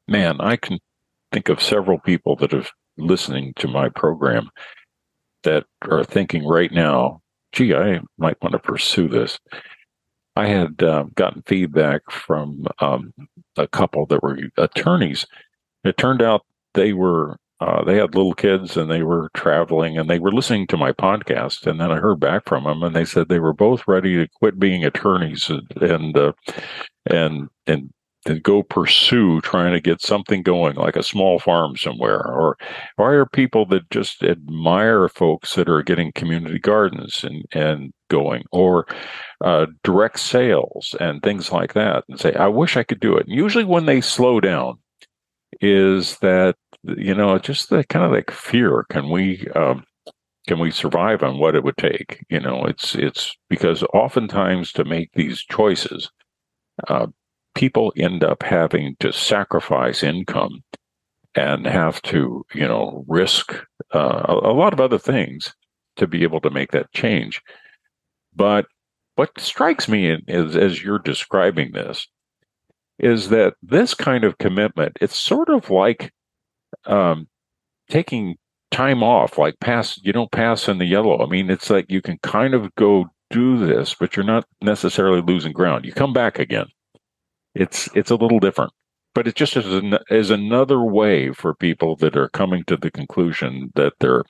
Man, I can think of several people that are listening to my program that are thinking right now, gee, I might want to pursue this. I had uh, gotten feedback from um, a couple that were attorneys. It turned out they were uh, they had little kids and they were traveling and they were listening to my podcast. And then I heard back from them and they said they were both ready to quit being attorneys and and uh, and and and go pursue trying to get something going like a small farm somewhere. Or why are people that just admire folks that are getting community gardens and and going or uh, direct sales and things like that and say i wish i could do it. And usually when they slow down is that you know just the kind of like fear can we um, can we survive on what it would take? You know it's it's because oftentimes to make these choices uh, people end up having to sacrifice income and have to you know risk uh, a, a lot of other things to be able to make that change but what strikes me is as you're describing this is that this kind of commitment it's sort of like um, taking time off, like pass, you don't pass in the yellow. I mean, it's like you can kind of go do this, but you're not necessarily losing ground. You come back again. It's it's a little different, but it just is, an, is another way for people that are coming to the conclusion that they're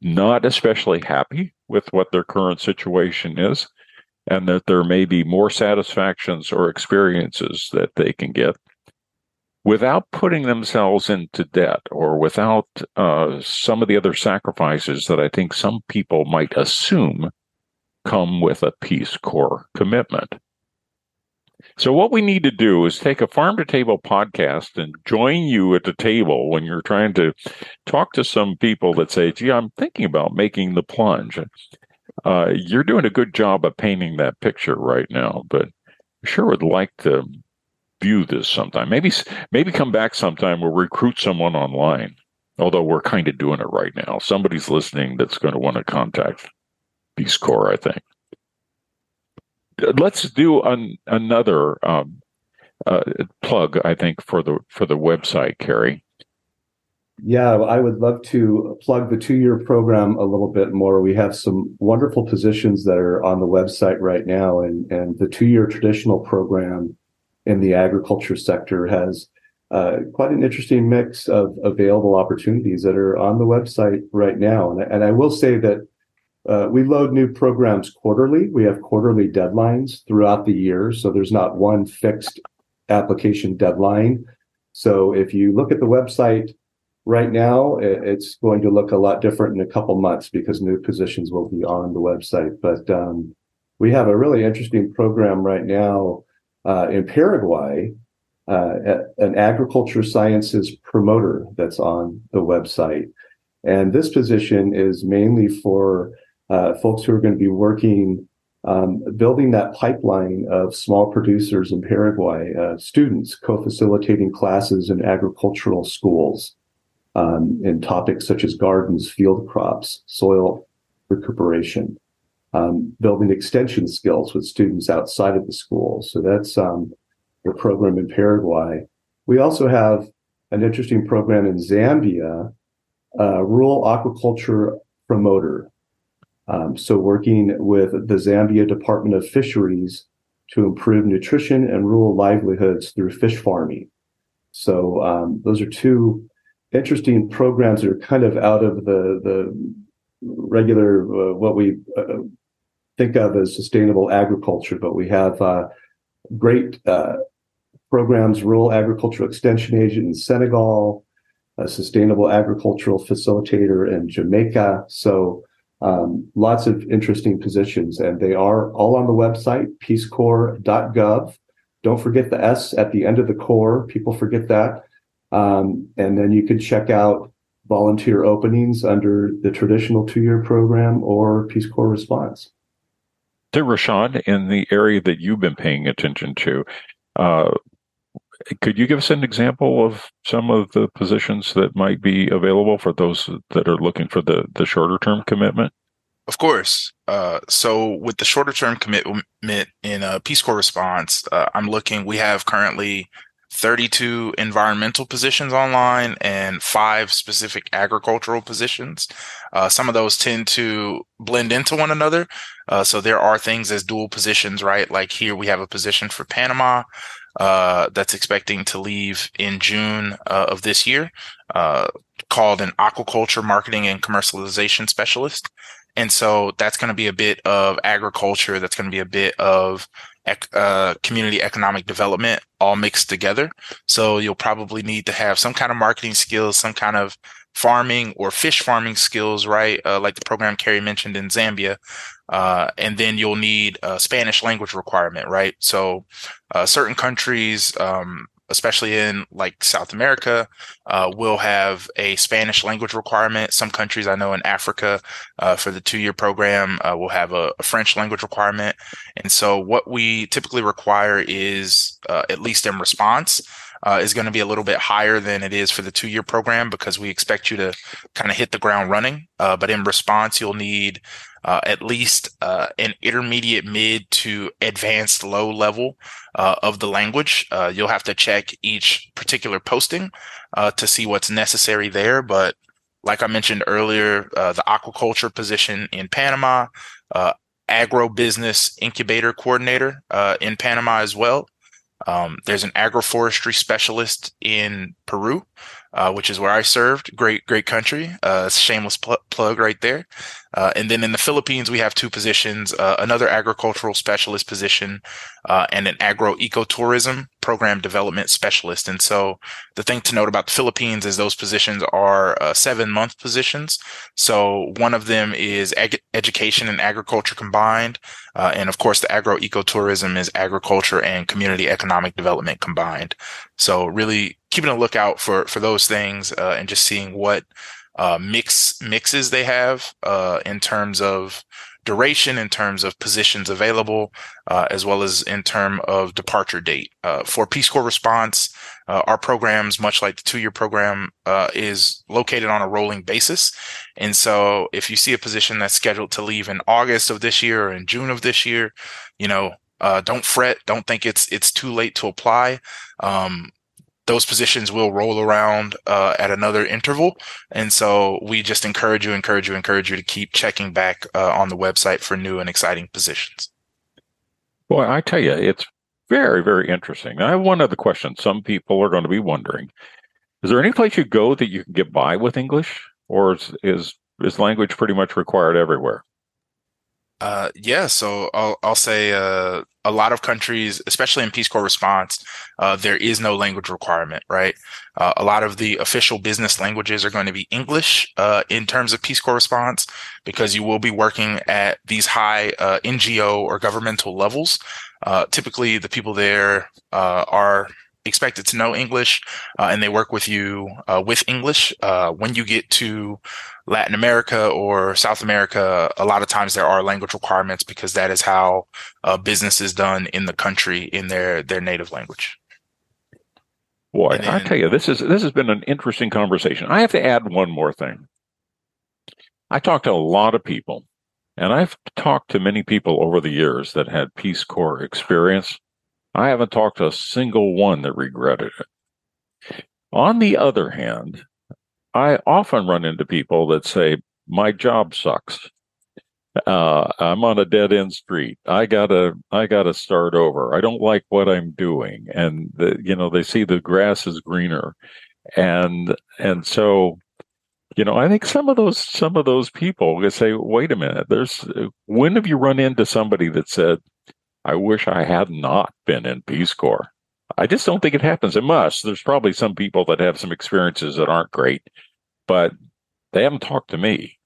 not especially happy with what their current situation is, and that there may be more satisfactions or experiences that they can get without putting themselves into debt or without uh, some of the other sacrifices that I think some people might assume come with a Peace Corps commitment. So, what we need to do is take a farm to table podcast and join you at the table when you're trying to talk to some people that say, gee, I'm thinking about making the plunge. Uh, you're doing a good job of painting that picture right now, but I sure would like to view this sometime. Maybe maybe come back sometime. We'll recruit someone online. Although we're kind of doing it right now. Somebody's listening that's going to want to contact Peace Corps. I think. Let's do an, another um, uh, plug. I think for the for the website, Carrie. Yeah, I would love to plug the two year program a little bit more. We have some wonderful positions that are on the website right now, and and the two year traditional program in the agriculture sector has uh, quite an interesting mix of available opportunities that are on the website right now. And, and I will say that uh, we load new programs quarterly. We have quarterly deadlines throughout the year. So there's not one fixed application deadline. So if you look at the website right now, it's going to look a lot different in a couple months because new positions will be on the website. But um, we have a really interesting program right now uh, in Paraguay, uh, an agriculture sciences promoter that's on the website. And this position is mainly for uh, folks who are going to be working um, building that pipeline of small producers in Paraguay, uh, students co-facilitating classes in agricultural schools um, in topics such as gardens, field crops, soil recuperation, um, building extension skills with students outside of the school. So that's um, the program in Paraguay. We also have an interesting program in Zambia, uh, rural aquaculture promoter. Um, so, working with the Zambia Department of Fisheries to improve nutrition and rural livelihoods through fish farming. So, um, those are two interesting programs that are kind of out of the the regular uh, what we uh, think of as sustainable agriculture, but we have uh, great uh, programs, rural agricultural extension agent in Senegal, a sustainable agricultural facilitator in Jamaica. So um, lots of interesting positions, and they are all on the website, peacecorps.gov. Don't forget the S at the end of the Corps. People forget that. Um, and then you can check out volunteer openings under the traditional two year program or Peace Corps response. To Rashad, in the area that you've been paying attention to, uh, could you give us an example of some of the positions that might be available for those that are looking for the, the shorter term commitment? Of course. Uh, so with the shorter term commitment in a Peace Corps response, uh, I'm looking, we have currently 32 environmental positions online and five specific agricultural positions. Uh, some of those tend to blend into one another. Uh, so there are things as dual positions, right? Like here we have a position for Panama uh, that's expecting to leave in June uh, of this year, uh, called an aquaculture marketing and commercialization specialist. And so that's going to be a bit of agriculture. That's going to be a bit of uh, community economic development all mixed together. So you'll probably need to have some kind of marketing skills, some kind of farming or fish farming skills, right? Uh, like the program Carrie mentioned in Zambia. Uh, and then you'll need a Spanish language requirement, right? So uh, certain countries, um, especially in like South America, uh, will have a Spanish language requirement. Some countries I know in Africa, uh, for the two year program, uh, will have a, a, French language requirement. And so what we typically require is, uh, at least in response, uh, is going to be a little bit higher than it is for the two year program because we expect you to kind of hit the ground running. Uh, but in response, you'll need uh, at least uh, an intermediate mid to advanced low level uh, of the language. Uh, you'll have to check each particular posting uh, to see what's necessary there. But like I mentioned earlier, uh, the aquaculture position in Panama, agro business incubator coordinator in Panama as well. Um, there's an agroforestry specialist in Peru uh, which is where I served. Great, great country. Uh, shameless pl- plug right there. Uh, and then in the Philippines, we have two positions: uh, another agricultural specialist position uh, and an agro ecotourism program development specialist. And so, the thing to note about the Philippines is those positions are uh, seven-month positions. So one of them is ag- education and agriculture combined, and of course, the agro ecotourism is agriculture and community economic development combined. So really keeping a lookout for for those things uh, and just seeing what uh, mix mixes they have uh, in terms of duration, in terms of positions available, uh, as well as in term of departure date. Uh, for Peace Corps response, uh, our programs, much like the two-year program, is located on a rolling basis. And so, if you see a position that's scheduled to leave in August of this year or in June of this year, you know, don't fret. Don't think it's it's too late to apply. Um, those positions will roll around uh, at another interval. And so we just encourage you, encourage you, encourage you to keep checking back uh, on the website for new and exciting positions. Boy, I tell you, it's very, very interesting. I have one other question. Some people are going to be wondering: Is there any place you go that you can get by with English, or is is, is language pretty much required everywhere? Uh, yeah, so I'll I'll say uh, a lot of countries, especially in Peace Corps response, uh, there is no language requirement, right? Uh, a lot of the official business languages are going to be English uh, in terms of Peace Corps response because you will be working at these high uh, NGO or governmental levels. typically, the people there are expected to know English, and they work with you uh, with English. Uh, when you get to Latin America or South America, a lot of times there are language requirements because that is how uh, business is done in the country in their their native language. Boy, then, I tell you, this is this has been an interesting conversation. I have to add one more thing. I talked to a lot of people, and I've talked to many people over the years that had Peace Corps experience I haven't talked to a single one that regretted it. On the other hand, I often run into people that say, my job sucks. Uh, I'm on a dead end street. I gotta, I gotta start over. I don't like what I'm doing. And the, you know, they see the grass is greener. And, and so, you know, I think some of those, some of those people say, wait a minute, there's, when have you run into somebody that said, I wish I had not been in Peace Corps. I just don't think it happens. It must. There's probably some people that have some experiences that aren't great, but they haven't talked to me.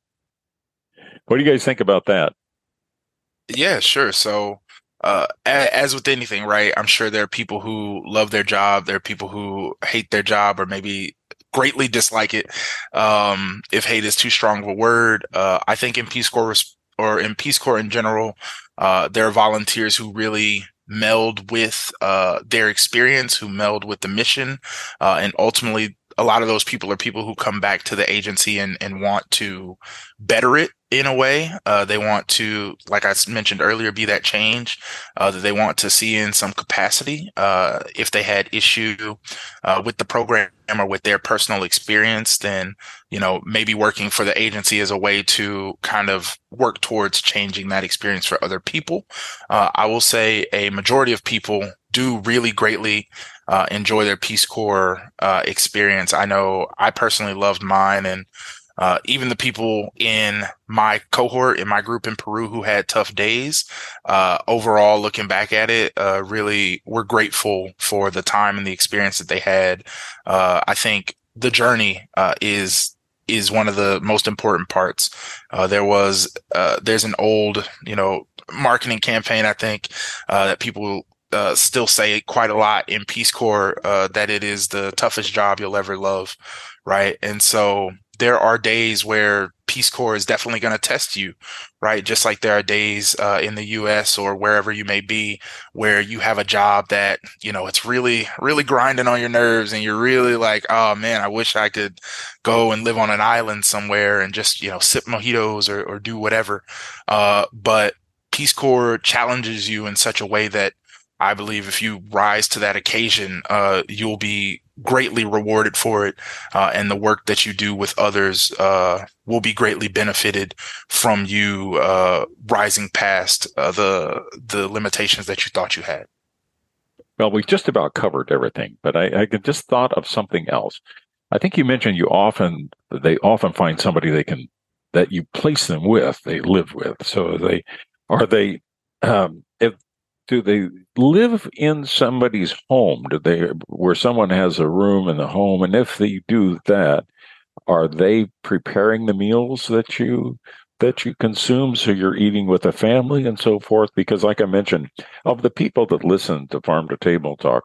What do you guys think about that? Yeah, sure. So, uh, as with anything, right? I'm sure there are people who love their job. There are people who hate their job or maybe greatly dislike it. Um, if hate is too strong of a word, uh, I think in Peace Corps or in Peace Corps in general, uh, there are volunteers who really meld with uh, their experience, who meld with the mission, uh, and ultimately, a lot of those people are people who come back to the agency and, and want to better it in a way. Uh, they want to, like I mentioned earlier, be that change uh, that they want to see in some capacity. Uh, if they had issue uh, with the program or with their personal experience, then you know maybe working for the agency is a way to kind of work towards changing that experience for other people. Uh, I will say a majority of people do really greatly uh, enjoy their Peace Corps experience. I know I personally loved mine and uh, even the people in my cohort in my group in Peru who had tough days, uh, overall looking back at it, uh, really were grateful for the time and the experience that they had. Uh, I think the journey uh, is is one of the most important parts. Uh, there was there's an old you know marketing campaign I think that people uh, still say quite a lot in Peace Corps uh, that it is the toughest job you'll ever love, right? And so there are days where Peace Corps is definitely going to test you, right? Just like there are days uh, in the U.S. or wherever you may be where you have a job that you know it's really, really grinding on your nerves, and you're really like, oh man, I wish I could go and live on an island somewhere and just you know sip mojitos or, or do whatever. Uh, but Peace Corps challenges you in such a way that I believe if you rise to that occasion, uh, you'll be greatly rewarded for it, uh, and the work that you do with others uh, will be greatly benefited from you uh, rising past uh, the the limitations that you thought you had. Well, we just about covered everything, but I, I just thought of something else. I think you mentioned you often they often find somebody they can that you place them with, they live with. So they are they um, do they live in somebody's home? Do they where someone has a room in the home? And if they do that, are they preparing the meals that you that you consume so you're eating with a family and so forth? Because like I mentioned, of the people that listen to Farm to Table Talk,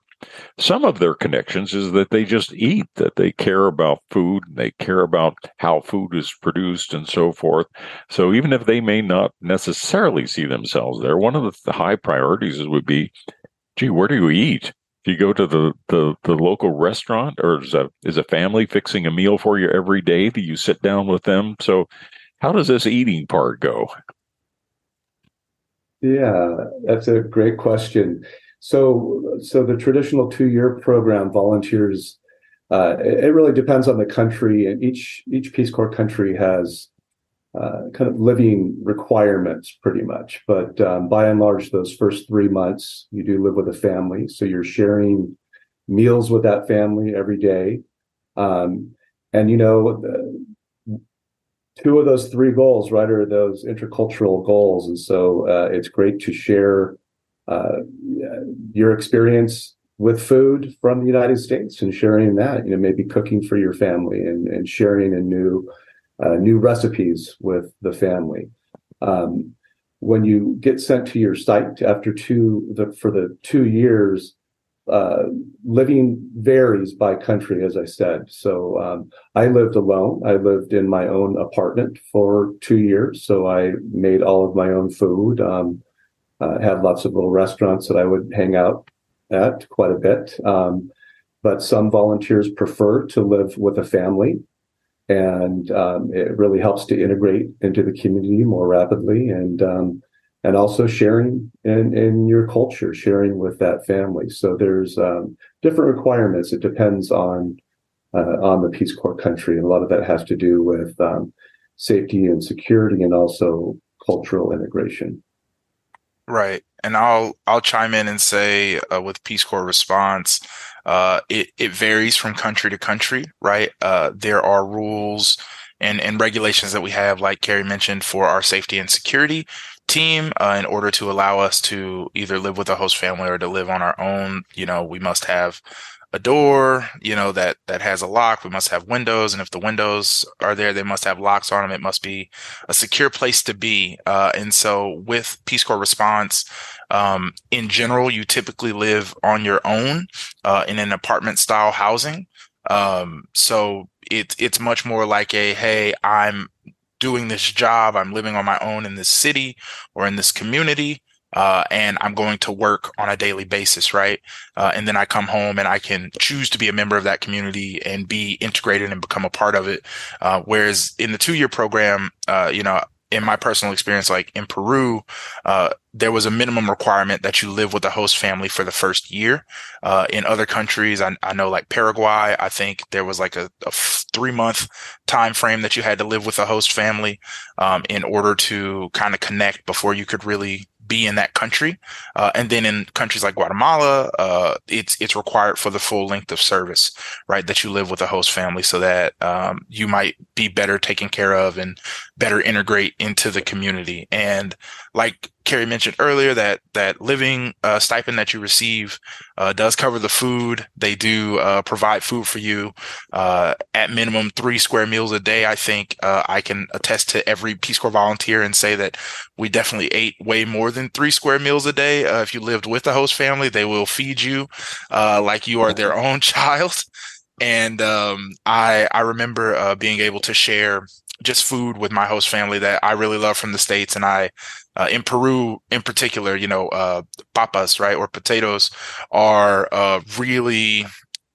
some of their connections is that they just eat, that they care about food, and they care about how food is produced and so forth. So even if they may not necessarily see themselves there, one of the high priorities would be, gee, where do you eat? Do you go to the, the, the local restaurant or is a, is a family fixing a meal for you every day that you sit down with them? So how does this eating part go? Yeah, that's a great question. So, so the traditional two-year program, volunteers, uh, it, it, really depends on the country, and each each Peace Corps country has uh, kind of living requirements, pretty much. But um, by and large, those first three months, you do live with a family, so you're sharing meals with that family every day. Um, and you know, the, two of those three goals, right, are those intercultural goals, and so uh, it's great to share uh, your experience with food from the United States and sharing that, you know, maybe cooking for your family and, and sharing a new uh, new recipes with the family. Um, when you get sent to your site after two the, for the two years, uh, living varies by country, as I said. So um, I lived alone. I lived in my own apartment for two years. So I made all of my own food. Um, uh, had lots of little restaurants that I would hang out at quite a bit. Um, but some volunteers prefer to live with a family, and um, it really helps to integrate into the community more rapidly, and um, and also sharing in, in your culture, sharing with that family. So there's um, different requirements. It depends on uh, on the Peace Corps country, and a lot of that has to do with um, safety and security, and also cultural integration. Right. And I'll I'll chime in and say uh, with Peace Corps response, uh, it it varies from country to country. Right. Uh, there are rules and and regulations that we have, like Carrie mentioned, for our safety and security team uh, in order to allow us to either live with a host family or to live on our own. You know, we must have a door, you know, that that has a lock. We must have windows, and if the windows are there, they must have locks on them. It must be a secure place to be. Uh, and so, with Peace Corps response, um, in general, you typically live on your own uh, in an apartment style housing. Um, so it's it's much more like a hey, I'm doing this job. I'm living on my own in this city or in this community uh, and I'm going to work on a daily basis, right? Uh, and then I come home and I can choose to be a member of that community and be integrated and become a part of it. Uh, whereas in the two year program, uh, you know, in my personal experience, like in Peru, uh, there was a minimum requirement that you live with a host family for the first year. Uh, in other countries, I, I, know like Paraguay, I think there was like a, a three month time frame that you had to live with a host family um, in order to kind of connect before you could really be in that country. Uh, and then in countries like Guatemala, uh, it's it's required for the full length of service, right? That you live with a host family so that um, you might be better taken care of and better integrate into the community. And like Carrie mentioned earlier, that that living uh, stipend that you receive uh, does cover the food. They do uh, provide food for you uh, at minimum three square meals a day. I think uh, I can attest to every Peace Corps volunteer and say that we definitely ate way more than three square meals a day. Uh, if you lived with a host family, they will feed you like you are their own [laughs] child. And um, I I remember being able to share just food with my host family that I really love from the states, and I uh, in Peru, in particular, you know, uh, papas, right, or potatoes are uh, really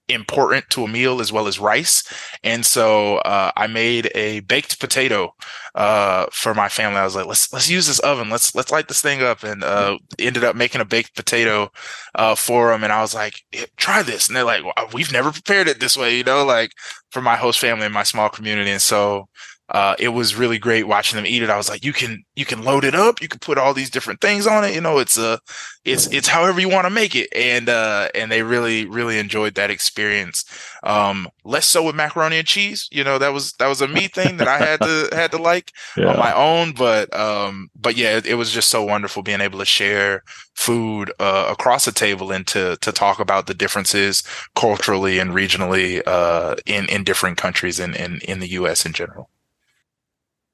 important to a meal as well as rice. And so uh, I made a baked potato uh, for my family. I was like, let's let's use this oven. Let's let's light this thing up, and uh, ended up making a baked potato uh, for them. And I was like, try this, and they're like, we've never prepared it this way, you know, like for my host family and my small community. And so uh, it was really great watching them eat it. I was like, you can you can load it up, you can put all these different things on it. You know, it's uh it's it's however you want to make it, and uh, and they really really enjoyed that experience. Um, less so with macaroni and cheese. You know, that was that was a me thing that I had to [laughs] had to like yeah. on my own. But um, but yeah, it, it, was just so wonderful being able to share food uh, across the table and to to talk about the differences culturally and regionally uh, in in different countries and in, in, in the U.S. in general.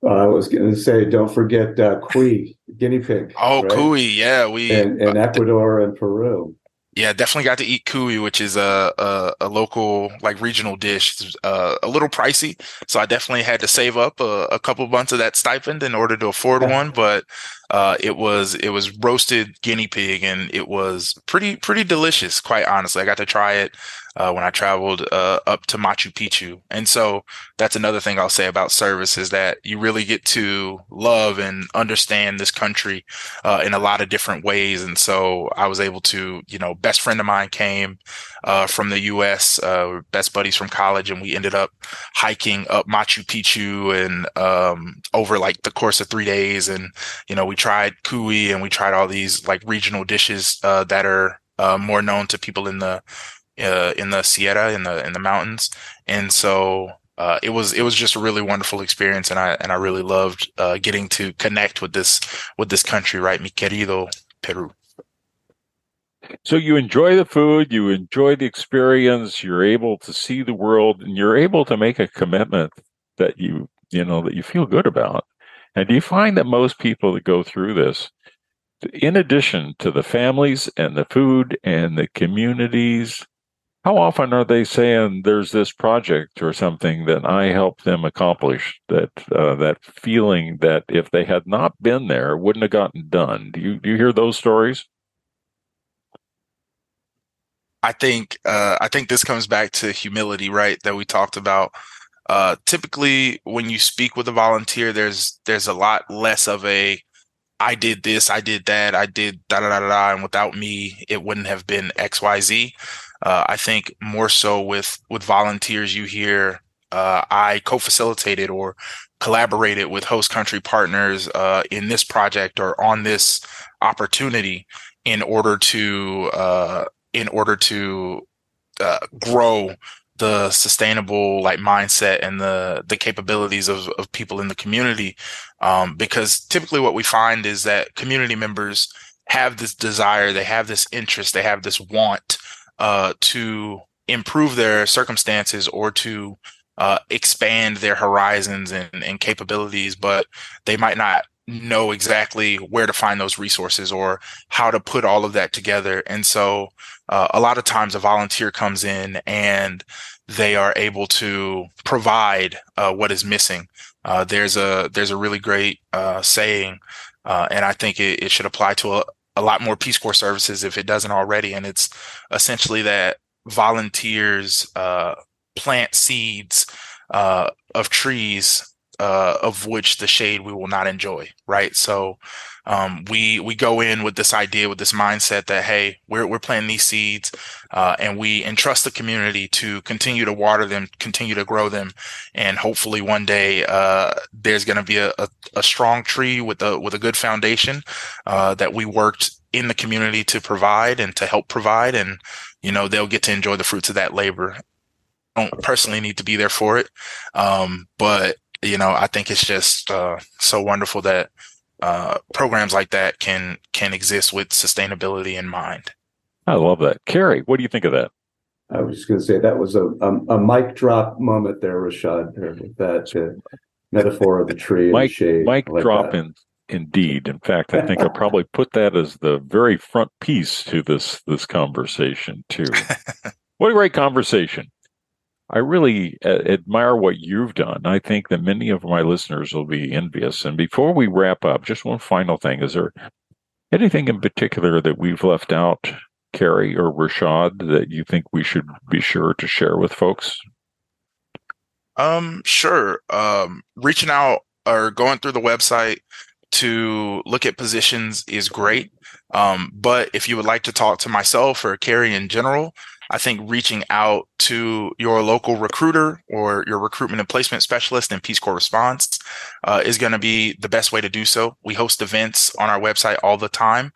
I was going to say, don't forget uh, cuy, guinea pig. Oh, right? cuy, yeah, we in, in uh, Ecuador and Peru. Yeah, definitely got to eat cuy, which is a a, a local like regional dish. It's, uh, a little pricey, so I definitely had to save up a, a couple months of that stipend in order to afford [laughs] one. But uh, it was it was roasted guinea pig, and it was pretty pretty delicious. Quite honestly, I got to try it uh, when I traveled uh, up to Machu Picchu. And so that's another thing I'll say about service is that you really get to love and understand this country uh, in a lot of different ways. And so I was able to, you know, best friend of mine came uh, from the U.S., uh, best buddies from college, and we ended up hiking up Machu Picchu and um, over like the course of three days. And you know, we tried cuy and we tried all these like regional dishes uh, that are more known to people in the uh, in the Sierra in the in the mountains, and so uh, it was it was just a really wonderful experience, and I and I really loved uh, getting to connect with this with this country, right, mi querido Peru. So you enjoy the food, you enjoy the experience, you're able to see the world, and you're able to make a commitment that you you know that you feel good about. And do you find that most people that go through this, in addition to the families and the food and the communities how often are they saying there's this project or something that I helped them accomplish? That uh, that feeling that if they had not been there, wouldn't have gotten done. Do you do you hear those stories? I think uh, I think this comes back to humility, right? That we talked about. Uh, typically, when you speak with a volunteer, there's there's a lot less of a I did this, I did that, I did da da da da, and without me, it wouldn't have been X Y Z. Uh, I think more so with with volunteers, you hear uh, I co-facilitated or collaborated with host country partners uh, in this project or on this opportunity in order to uh, in order to uh, grow the sustainable like mindset and the the capabilities of, of people in the community. Um, because typically what we find is that community members have this desire they have this interest they have this want uh, to improve their circumstances or to uh, expand their horizons and, and capabilities, but they might not know exactly where to find those resources or how to put all of that together. And so uh, a lot of times a volunteer comes in and they are able to provide uh, what is missing. Uh, there's a there's a really great uh, saying, uh, and I think it, it should apply to a, a lot more Peace Corps services if it doesn't already. And it's essentially that volunteers uh, plant seeds uh, of trees uh, of which the shade we will not enjoy, right? So um, we we go in with this idea, with this mindset that hey, we're we're planting these seeds, uh, and we entrust the community to continue to water them, continue to grow them, and hopefully one day uh, there's going to be a, a, a, strong tree with a with a good foundation uh, that we worked in the community to provide and to help provide, and you know they'll get to enjoy the fruits of that labor. I don't personally need to be there for it, um, but you know I think it's just uh, so wonderful that uh, programs like that can can exist with sustainability in mind. I love that, Carrie. What do you think of that? I was just going to say that was a, a, a mic drop moment there, Rashad. There with that uh, metaphor of the tree mic, shade. Mic like drop in, indeed. In fact, I think I'll probably put that as the very front piece to this this conversation too. [laughs] what a great conversation! I really uh, admire what you've done. I think that many of my listeners will be envious. And before we wrap up, just one final thing: is there anything in particular that we've left out, Carrie or Rashad, that you think we should be sure to share with folks? Um, sure. Um, reaching out or going through the website to look at positions is great. Um, but if you would like to talk to myself or Carrie in general, I think reaching out to your local recruiter or your recruitment and placement specialist in Peace Corps response uh, is going to be the best way to do so. We host events on our website all the time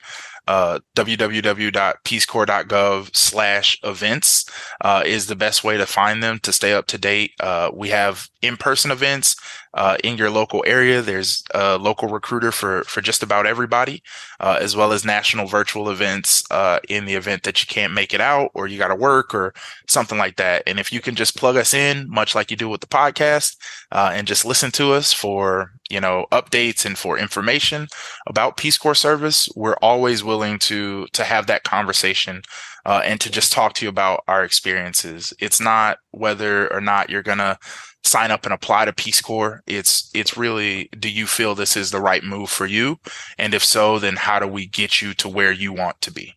uh, www.peacecorps.gov slash events uh, is the best way to find them to stay up to date. Uh, we have in-person events uh, in your local area. There's a local recruiter for, for just about everybody, uh, as well as national virtual events uh, in the event that you can't make it out or you got to work or something like that. And if you can just plug us in, much like you do with the podcast, and just listen to us for you know updates and for information about Peace Corps service, we're always willing to to have that conversation uh, and to just talk to you about our experiences. It's not whether or not you're gonna sign up and apply to Peace Corps. It's it's really do you feel this is the right move for you, and if so, then how do we get you to where you want to be?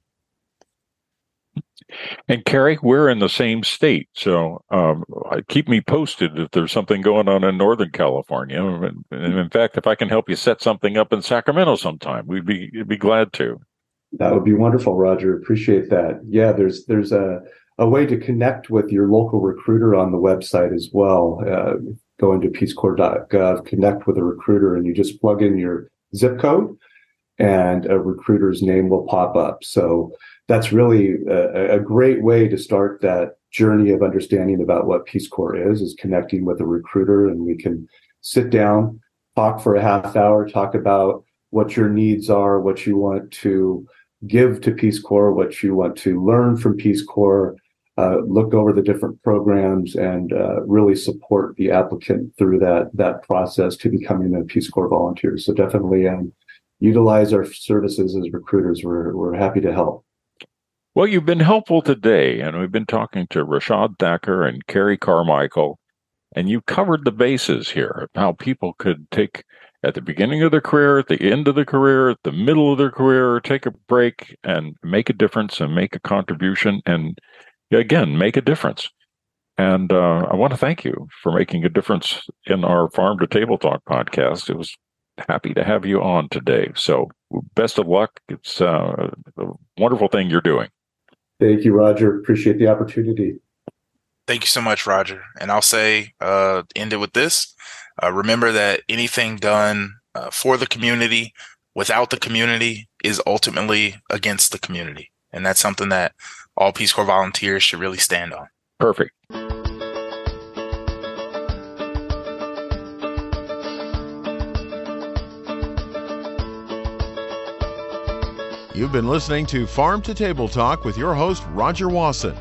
And Carrie, we're in the same state, so um, keep me posted if there's something going on in Northern California. And, in fact, if I can help you set something up in Sacramento sometime, we'd be be glad to. That would be wonderful, Roger. Appreciate that. Yeah, there's there's a a way to connect with your local recruiter on the website as well. Uh, go into peacecorps.gov, connect with a recruiter, and you just plug in your zip code, and a recruiter's name will pop up. So that's really a, a, great way to start that journey of understanding about what Peace Corps is, is connecting with a recruiter and we can sit down, talk for a half hour, talk about what your needs are, what you want to give to Peace Corps, what you want to learn from Peace Corps, uh, look over the different programs and uh, really support the applicant through that that process to becoming a Peace Corps volunteer. So definitely um, utilize our services as recruiters. We're we're happy to help. Well, you've been helpful today, and we've been talking to Rashad Thacker and Carrie Carmichael, and you covered the bases here of how people could take at the beginning of their career, at the end of their career, at the middle of their career, take a break and make a difference and make a contribution, and again, make a difference. And uh, I want to thank you for making a difference in our Farm to Table Talk podcast. It was happy to have you on today. So, best of luck. It's uh, a wonderful thing you're doing. Thank you, Roger. Appreciate the opportunity. Thank you so much, Roger. And I'll say, uh, end it with this. Uh, remember that anything done uh, for the community without the community is ultimately against the community. And that's something that all Peace Corps volunteers should really stand on. Perfect. You've been listening to Farm to Table Talk with your host, Roger Wasson.